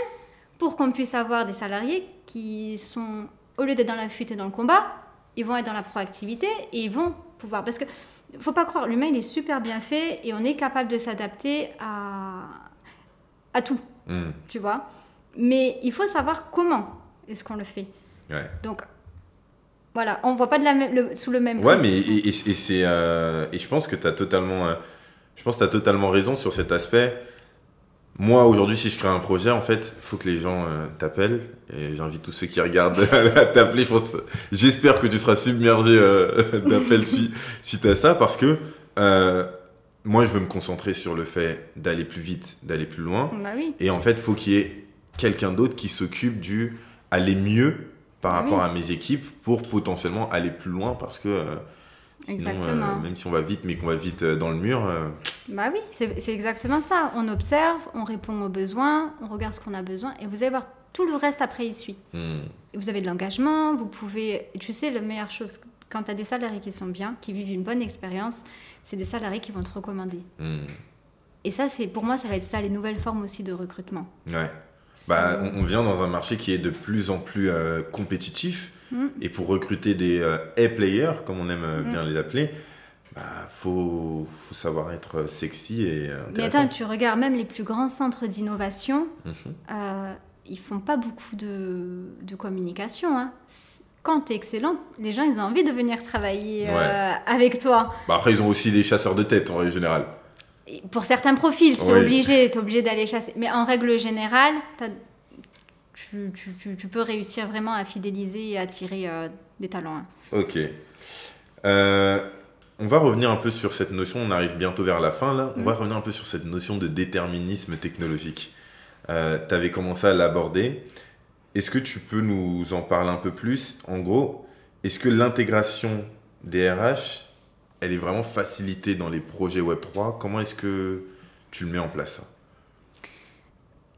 pour qu'on puisse avoir des salariés qui sont, au lieu d'être dans la fuite et dans le combat, ils vont être dans la proactivité et ils vont pouvoir. Parce que faut pas croire, l'humain il est super bien fait et on est capable de s'adapter à, à tout,
Hmm.
tu vois. Mais il faut savoir comment est-ce qu'on le fait.
Ouais.
Donc voilà, on voit pas de la même, le- sous le même
Ouais, mais et, et- et c'est euh, et je pense que tu as totalement euh, je pense que totalement raison sur cet aspect. Moi aujourd'hui si je crée un projet en fait, faut que les gens euh, t'appellent et j'invite tous ceux qui regardent à t'appeler. J'espère que tu seras submergé d'appels suite, suite à ça parce que moi je veux me concentrer sur le fait d'aller plus vite, d'aller plus loin
Bah oui.
et en fait, faut qu'il y ait quelqu'un d'autre qui s'occupe du aller mieux par
Ah
rapport
oui.
à mes équipes pour potentiellement aller plus loin parce que euh, sinon,
Exactement.
euh, même si on va vite mais qu'on va vite euh, dans le mur,
Bah oui, c'est exactement ça. On observe, on répond aux besoins, on regarde ce qu'on a besoin et vous allez voir tout le reste après il suit.
hmm,
Vous avez de l'engagement, vous pouvez. Tu sais, la meilleure chose, quand tu as des salariés qui sont bien, qui vivent une bonne expérience, c'est des salariés qui vont te recommander.
hmm.
et ça, c'est pour moi, ça va être ça, les nouvelles formes aussi de recrutement.
Ouais. Bah, on, vient dans un marché qui est de plus en plus euh, compétitif. Mm. Et pour recruter des euh, A-players, comme on aime euh, bien mm. les appeler, bah, faut, faut savoir être sexy et intéressant.
Mais attends, tu regardes même les plus grands centres d'innovation, mhm. ils font pas beaucoup de, de communication. Hein. Quand tu es excellent, les gens, ils ont envie de venir travailler avec toi.
Bah après, ils ont aussi des chasseurs de tête en général.
Pour certains profils, c'est obligé, tu es obligé d'aller chasser. Mais en règle générale, tu, tu, tu, peux réussir vraiment à fidéliser et attirer euh, des talents. Hein.
Ok. Euh, on va revenir un peu sur cette notion, on arrive bientôt vers la fin là, on va mm. revenir un peu sur cette notion de déterminisme technologique. Euh, tu avais commencé à l'aborder. Est-ce que tu peux nous en parler un peu plus? En gros, est-ce que l'intégration des RH elle est vraiment facilitée dans les projets Web3. Comment est-ce que tu le mets en place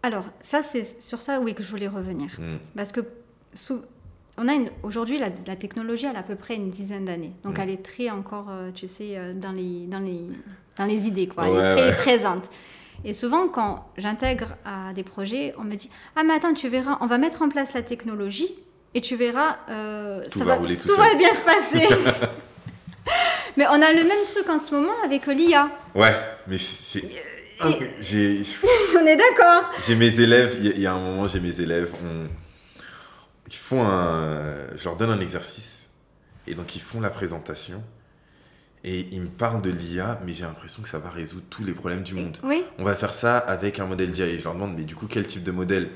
Alors, ça, c'est sur ça, oui, que je voulais revenir. Hmm. Parce que on a aujourd'hui, la, technologie, elle a à peu près une dizaine d'années. Donc, hmm. elle est très encore, euh, tu sais, euh, dans les, dans les, dans les idées, quoi. Elle est très présente. Et souvent, quand j'intègre à des projets, on me dit Ah, mais attends, tu verras, on va mettre en place la technologie et tu verras, euh,
tout ça va, tout,
tout va bien se passer. Mais on a le même truc en ce moment avec l'IA.
Ouais, mais c'est.
J'ai... on est d'accord.
J'ai mes élèves, il y, a un moment, j'ai mes élèves, ils font un. Je leur donne un exercice, et donc ils font la présentation, et ils me parlent de l'IA, mais j'ai l'impression que ça va résoudre tous les problèmes du monde.
Oui.
On va faire ça avec un modèle d'IA, et je leur demande, mais du coup, quel type de modèle?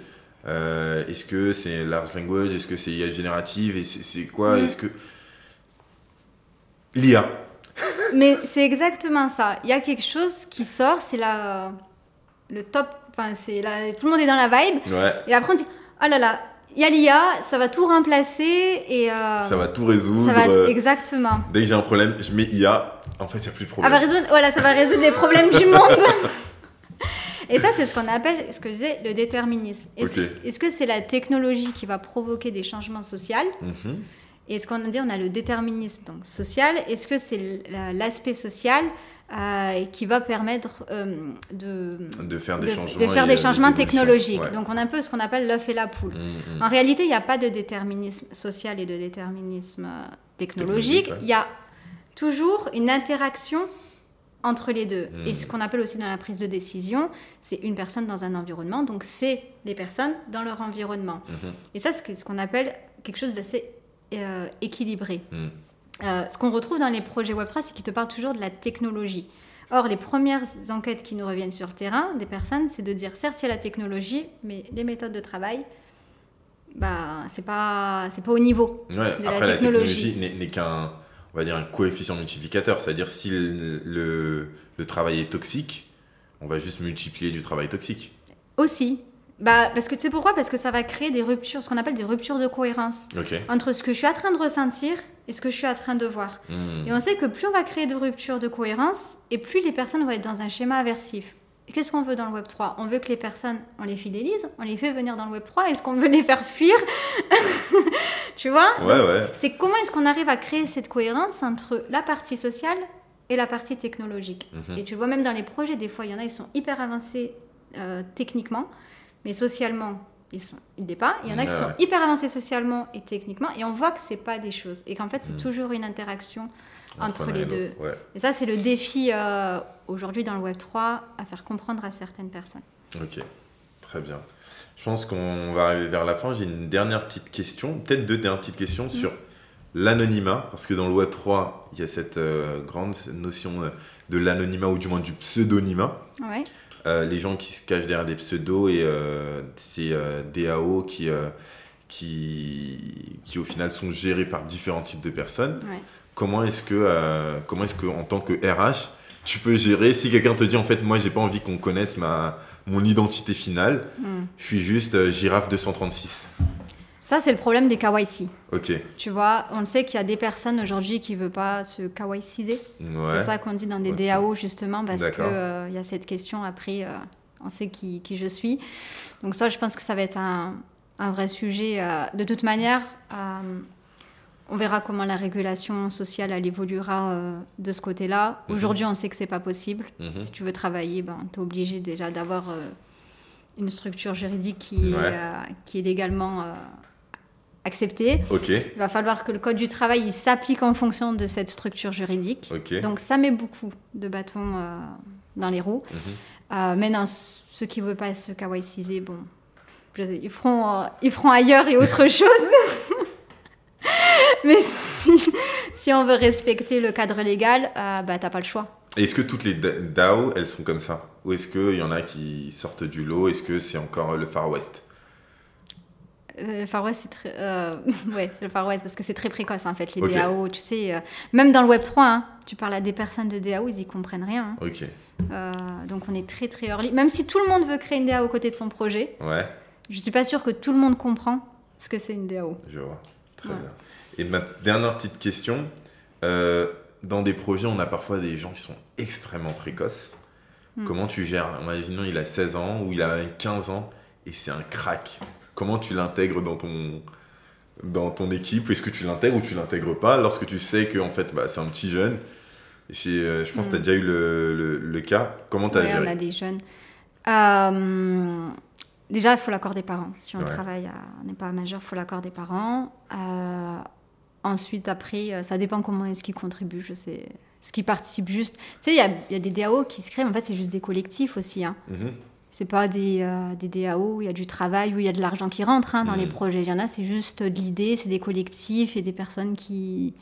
Euh, Est-ce que c'est large language? Est-ce que c'est IA générative? Et c'est quoi? Est-ce que. L'IA?
Mais c'est exactement ça. Il y a quelque chose qui sort, c'est la le top. Enfin, c'est la, tout le monde est dans la vibe. Et après on dit, oh là là, il y a l'IA, ça va tout remplacer et euh,
ça va tout résoudre.
Ça va, exactement.
Dès que j'ai un problème, je mets IA. En fait, il n'y a plus de problème.
va résoudre, voilà, ça va résoudre les problèmes du monde. Et ça, c'est ce qu'on appelle, ce que je disais, le déterminisme. Est-ce que c'est la technologie qui va provoquer des changements sociaux mhm. Et ce qu'on dit, on a le déterminisme donc, social. Est-ce que c'est l'aspect social euh, qui va permettre euh, de,
de faire des changements,
de faire des changements technologiques. Donc on a un peu ce qu'on appelle l'œuf et la poule. Mmh, mmh. En réalité, il n'y a pas de déterminisme social et de déterminisme euh, technologique. Il y a toujours une interaction entre les deux. Et ce mmh. qu'on appelle aussi dans la prise de décision, c'est une personne dans un environnement, donc c'est les personnes dans leur environnement. Et ça, c'est ce qu'on appelle quelque chose d'assez euh, équilibré. Hmm. Euh, ce qu'on retrouve dans les projets Web3, c'est qu'ils te parlent toujours de la technologie. Or, les premières enquêtes qui nous reviennent sur le terrain des personnes, c'est de dire certes, il y a la technologie, mais les méthodes de travail, bah, c'est pas, c'est pas au niveau
de après, la technologie. La technologie n'est qu'un, on va dire, un coefficient multiplicateur. C'est-à-dire, si le, le travail est toxique, on va juste multiplier du travail toxique.
Aussi, bah, parce que tu sais pourquoi? Parce que ça va créer des ruptures, ce qu'on appelle des ruptures de cohérence entre ce que je suis en train de ressentir et ce que je suis en train de voir. Hmm. Et on sait que plus on va créer de ruptures de cohérence et plus les personnes vont être dans un schéma aversif. Qu'est-ce qu'on veut dans le Web 3 On veut que les personnes, on les fidélise, on les fait venir dans le Web 3. Est-ce qu'on veut les faire fuir? Tu vois?
Ouais, ouais.
C'est comment est-ce qu'on arrive à créer cette cohérence entre la partie sociale et la partie technologique? Mhm. Et tu vois, même dans les projets, des fois, il y en a, ils sont hyper avancés euh, techniquement, mais socialement, ils sont il n'est pas. Il y en a qui sont hyper avancés socialement et techniquement, et on voit que c'est pas des choses, et qu'en fait c'est mm. toujours une interaction entre, les deux. Et ça c'est le défi euh, aujourd'hui dans le Web 3 à faire comprendre à certaines personnes.
Ok, très bien. Je pense qu'on va arriver vers la fin. J'ai une dernière petite question, peut-être deux dernières petites questions mm. sur l'anonymat, parce que dans le Web 3, il y a cette euh, grande notion euh, de l'anonymat, ou du moins du pseudonymat.
Ouais.
Euh, les gens qui se cachent derrière des pseudos et euh, ces euh, DAO qui, qui, qui, au final, sont gérés par différents types de personnes. Comment est-ce que, comment est-ce que, en tant que RH, tu peux gérer? Si quelqu'un te dit en fait, moi, j'ai pas envie qu'on connaisse ma, mon identité finale, hmm. je suis juste girafe 236.
Ça, c'est le problème des KYC.
Ok.
Tu vois, on le sait qu'il y a des personnes aujourd'hui qui ne veulent pas se KYCiser. C'est ça qu'on dit dans des DAO, justement, parce qu'il euh, y a cette question après, euh, on sait qui, qui, je suis. Donc ça, je pense que ça va être un, un vrai sujet. Euh, de toute manière, on verra comment la régulation sociale elle évoluera euh, de ce côté-là.
Mhm.
Aujourd'hui, on sait que c'est pas possible.
Mhm.
Si tu veux travailler, ben, tu es obligé déjà d'avoir euh, une structure juridique qui, est,
Ouais.
euh, qui est légalement acceptée.
Ok,
Il va falloir que le code du travail il s'applique en fonction de cette structure juridique. Donc ça met beaucoup de bâtons euh, dans les roues. Euh, maintenant, ceux qui ne veulent pas se kawaisiser, bon, ils feront, euh, ils feront ailleurs et autre chose. Mais si, si on veut respecter le cadre légal, bah, t'as pas le choix.
Est-ce que toutes les da- DAO, elles sont comme ça? Ou est-ce qu'il y en a qui sortent du lot? Est-ce que c'est encore le Far West?
Euh, Le Far West, c'est très. euh, ouais, c'est le Far West parce que c'est très précoce en fait, les. DAO. Tu sais, euh, même dans le Web 3, hein, tu parles à des personnes de DAO, ils y comprennent rien. hein.
Ok,
donc on est très très early. Même si tout le monde veut créer une DAO aux côtés de son projet,
ouais,
je suis pas sûre que tout le monde comprend ce que c'est une DAO.
je vois. Très
Ouais.
bien. Et ma dernière petite question. dans des projets, on a parfois des gens qui sont extrêmement précoces.
Hmm.
Comment tu gères? Imaginons il a 16 ans ou il a 15 ans et c'est un crack. Comment tu l'intègres dans ton, dans ton équipe? Est-ce que tu l'intègres ou tu l'intègres pas? Lorsque tu sais que en fait, bah, c'est un petit jeune c'est, euh, Je pense que tu as
Hmm.
déjà eu le, le- le cas. Comment tu as
Ouais, on
géré?
a des jeunes. Euh, déjà, il faut l'accord des parents. Si on
Ouais.
travaille, à- on n'est pas majeur, il faut l'accord des parents. Euh, ensuite, après, ça dépend comment est-ce qu'ils contribuent. Je sais, ce qui participe juste. Tu sais, il y a, y a des DAO qui se créent, mais en fait, c'est juste des collectifs aussi. Hein.
Mhm.
C'est pas des, euh, des DAO où il y a du travail, où il y a de l'argent qui rentre hein, dans les projets. Il y en a, c'est juste de l'idée, c'est des collectifs et des personnes qui,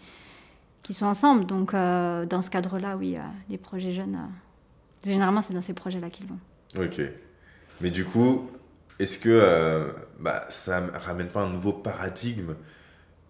qui sont ensemble. Donc, euh, dans ce cadre-là, oui, euh, les projets jeunes, euh, généralement, c'est dans ces projets-là qu'ils vont.
Ok. Mais du coup, est-ce que bah, ça m- ramène pas un nouveau paradigme,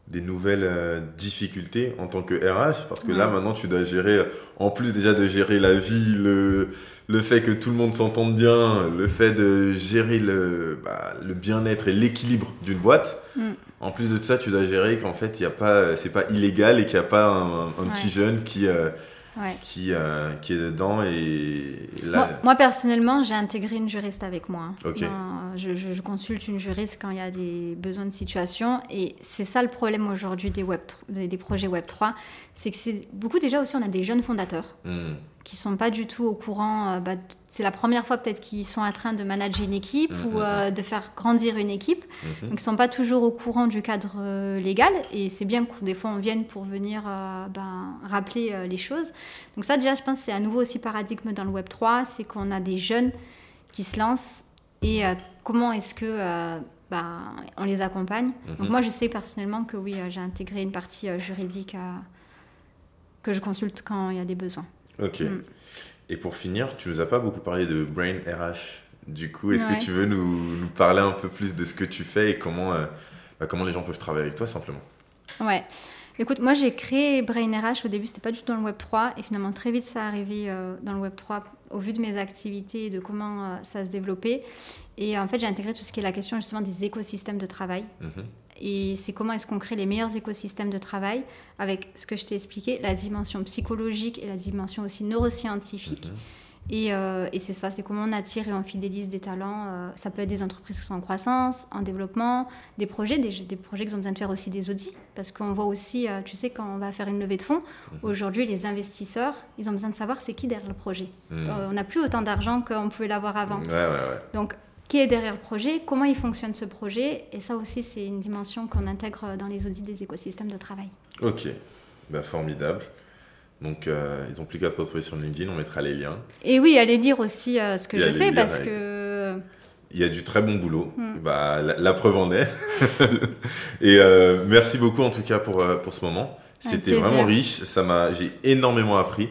des nouvelles euh, difficultés en tant que RH Parce que là, maintenant, tu dois gérer, en plus déjà de gérer la vie, le, le fait que tout le monde s'entende bien, le fait de gérer le, bah, le bien-être et l'équilibre d'une boîte.
Mm.
En plus de tout ça, tu dois gérer qu'en fait, il a pas, c'est pas illégal et qu'il n'y a pas un, un petit
Ouais.
jeune qui, euh,
Ouais.
qui, euh, qui est dedans et là.
Moi, moi, personnellement, j'ai intégré une juriste avec moi. hein. Dans- je, je- je consulte une juriste quand il y a des besoins de situation. Et c'est ça le problème aujourd'hui des, web, des, des projets Web3. C'est que c'est beaucoup déjà aussi, on a des jeunes fondateurs
Hmm.
Qui sont pas du tout au courant. euh, bah, c'est la première fois peut-être qu'ils sont en train de manager une équipe
Mhm.
ou euh, de faire grandir une équipe.
Mhm.
Donc ils sont pas toujours au courant du cadre euh, légal. Et c'est bien que des fois on vienne pour venir euh, ben, rappeler les choses. Donc ça déjà, je pense c'est un nouveau aussi paradigme dans le Web 3, c'est qu'on a des jeunes qui se lancent et comment est-ce que ben, on les accompagne.
Mhm.
Donc moi je sais personnellement que oui, j'ai intégré une partie juridique que je consulte quand il y a des besoins.
Ok.
Mm.
Et pour finir, tu nous as pas beaucoup parlé de Brain RH. Du coup, est-ce
Ouais.
que tu veux nous, nous parler un peu plus de ce que tu fais et comment, euh, bah, comment les gens peuvent travailler avec toi simplement?
Ouais. Écoute, moi j'ai créé Brain RH au début, c'était pas du tout dans le Web 3 et finalement très vite ça arrivé euh, dans le Web 3 au vu de mes activités et de comment euh, ça se développait. Et en fait, j'ai intégré tout ce qui est la question justement des écosystèmes de travail.
Mhm.
Et c'est comment est-ce qu'on crée les meilleurs écosystèmes de travail avec ce que je t'ai expliqué, la dimension psychologique et la dimension aussi neuroscientifique.
Mhm.
Et, euh, et c'est ça, c'est comment on attire et on fidélise des talents. euh, ça peut être des entreprises qui sont en croissance, en développement, des projets, des, des projets qui ont besoin de faire aussi des audits. Parce qu'on voit aussi, euh, tu sais, quand on va faire une levée de fonds, aujourd'hui, les investisseurs, ils ont besoin de savoir c'est qui derrière le projet.
Mhm.
On n'a plus autant d'argent qu'on pouvait l'avoir avant.
Ouais, ouais, ouais.
Donc, qui est derrière le projet Comment il fonctionne ce projet Et ça aussi, c'est une dimension qu'on intègre dans les audits des écosystèmes de travail.
Ok. Bah, formidable. Donc, euh, ils n'ont plus qu'à te retrouver sur LinkedIn, on mettra les liens.
Et oui, allez lire aussi euh, ce que je fais parce que
Il y a du très bon boulot.
Mm.
Bah, la, la preuve en est. et euh, merci beaucoup en tout cas pour, pour ce moment. C'était vraiment riche. Ça m'a, j'ai énormément appris.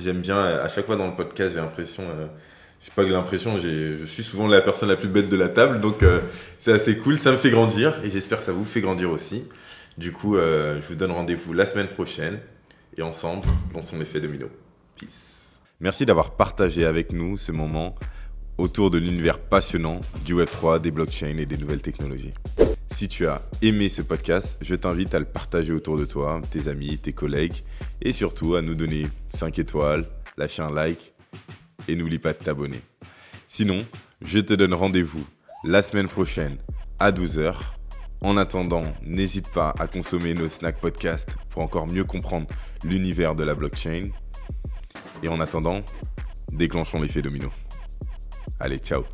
J'aime bien, à chaque fois dans le podcast, j'ai l'impression, sais pas l'impression, j'ai- je suis souvent la personne la plus bête de la table, donc euh, c'est assez cool, ça me fait grandir et j'espère que ça vous fait grandir aussi. Du coup, euh, je vous donne rendez-vous la semaine prochaine et ensemble, lançons l'effet domino. Peace. Merci d'avoir partagé avec nous ce moment autour de l'univers passionnant du Web3, des blockchains et des nouvelles technologies. Si tu as aimé ce podcast, je t'invite à le partager autour de toi, tes amis, tes collègues, et surtout à nous donner 5 étoiles, lâcher un like, et n'oublie pas de t'abonner. Sinon, je te donne rendez-vous la semaine prochaine à 12h. En attendant, n'hésite pas à consommer nos snack podcasts pour encore mieux comprendre l'univers de la blockchain. Et en attendant, déclenchons l'effet domino. Allez, ciao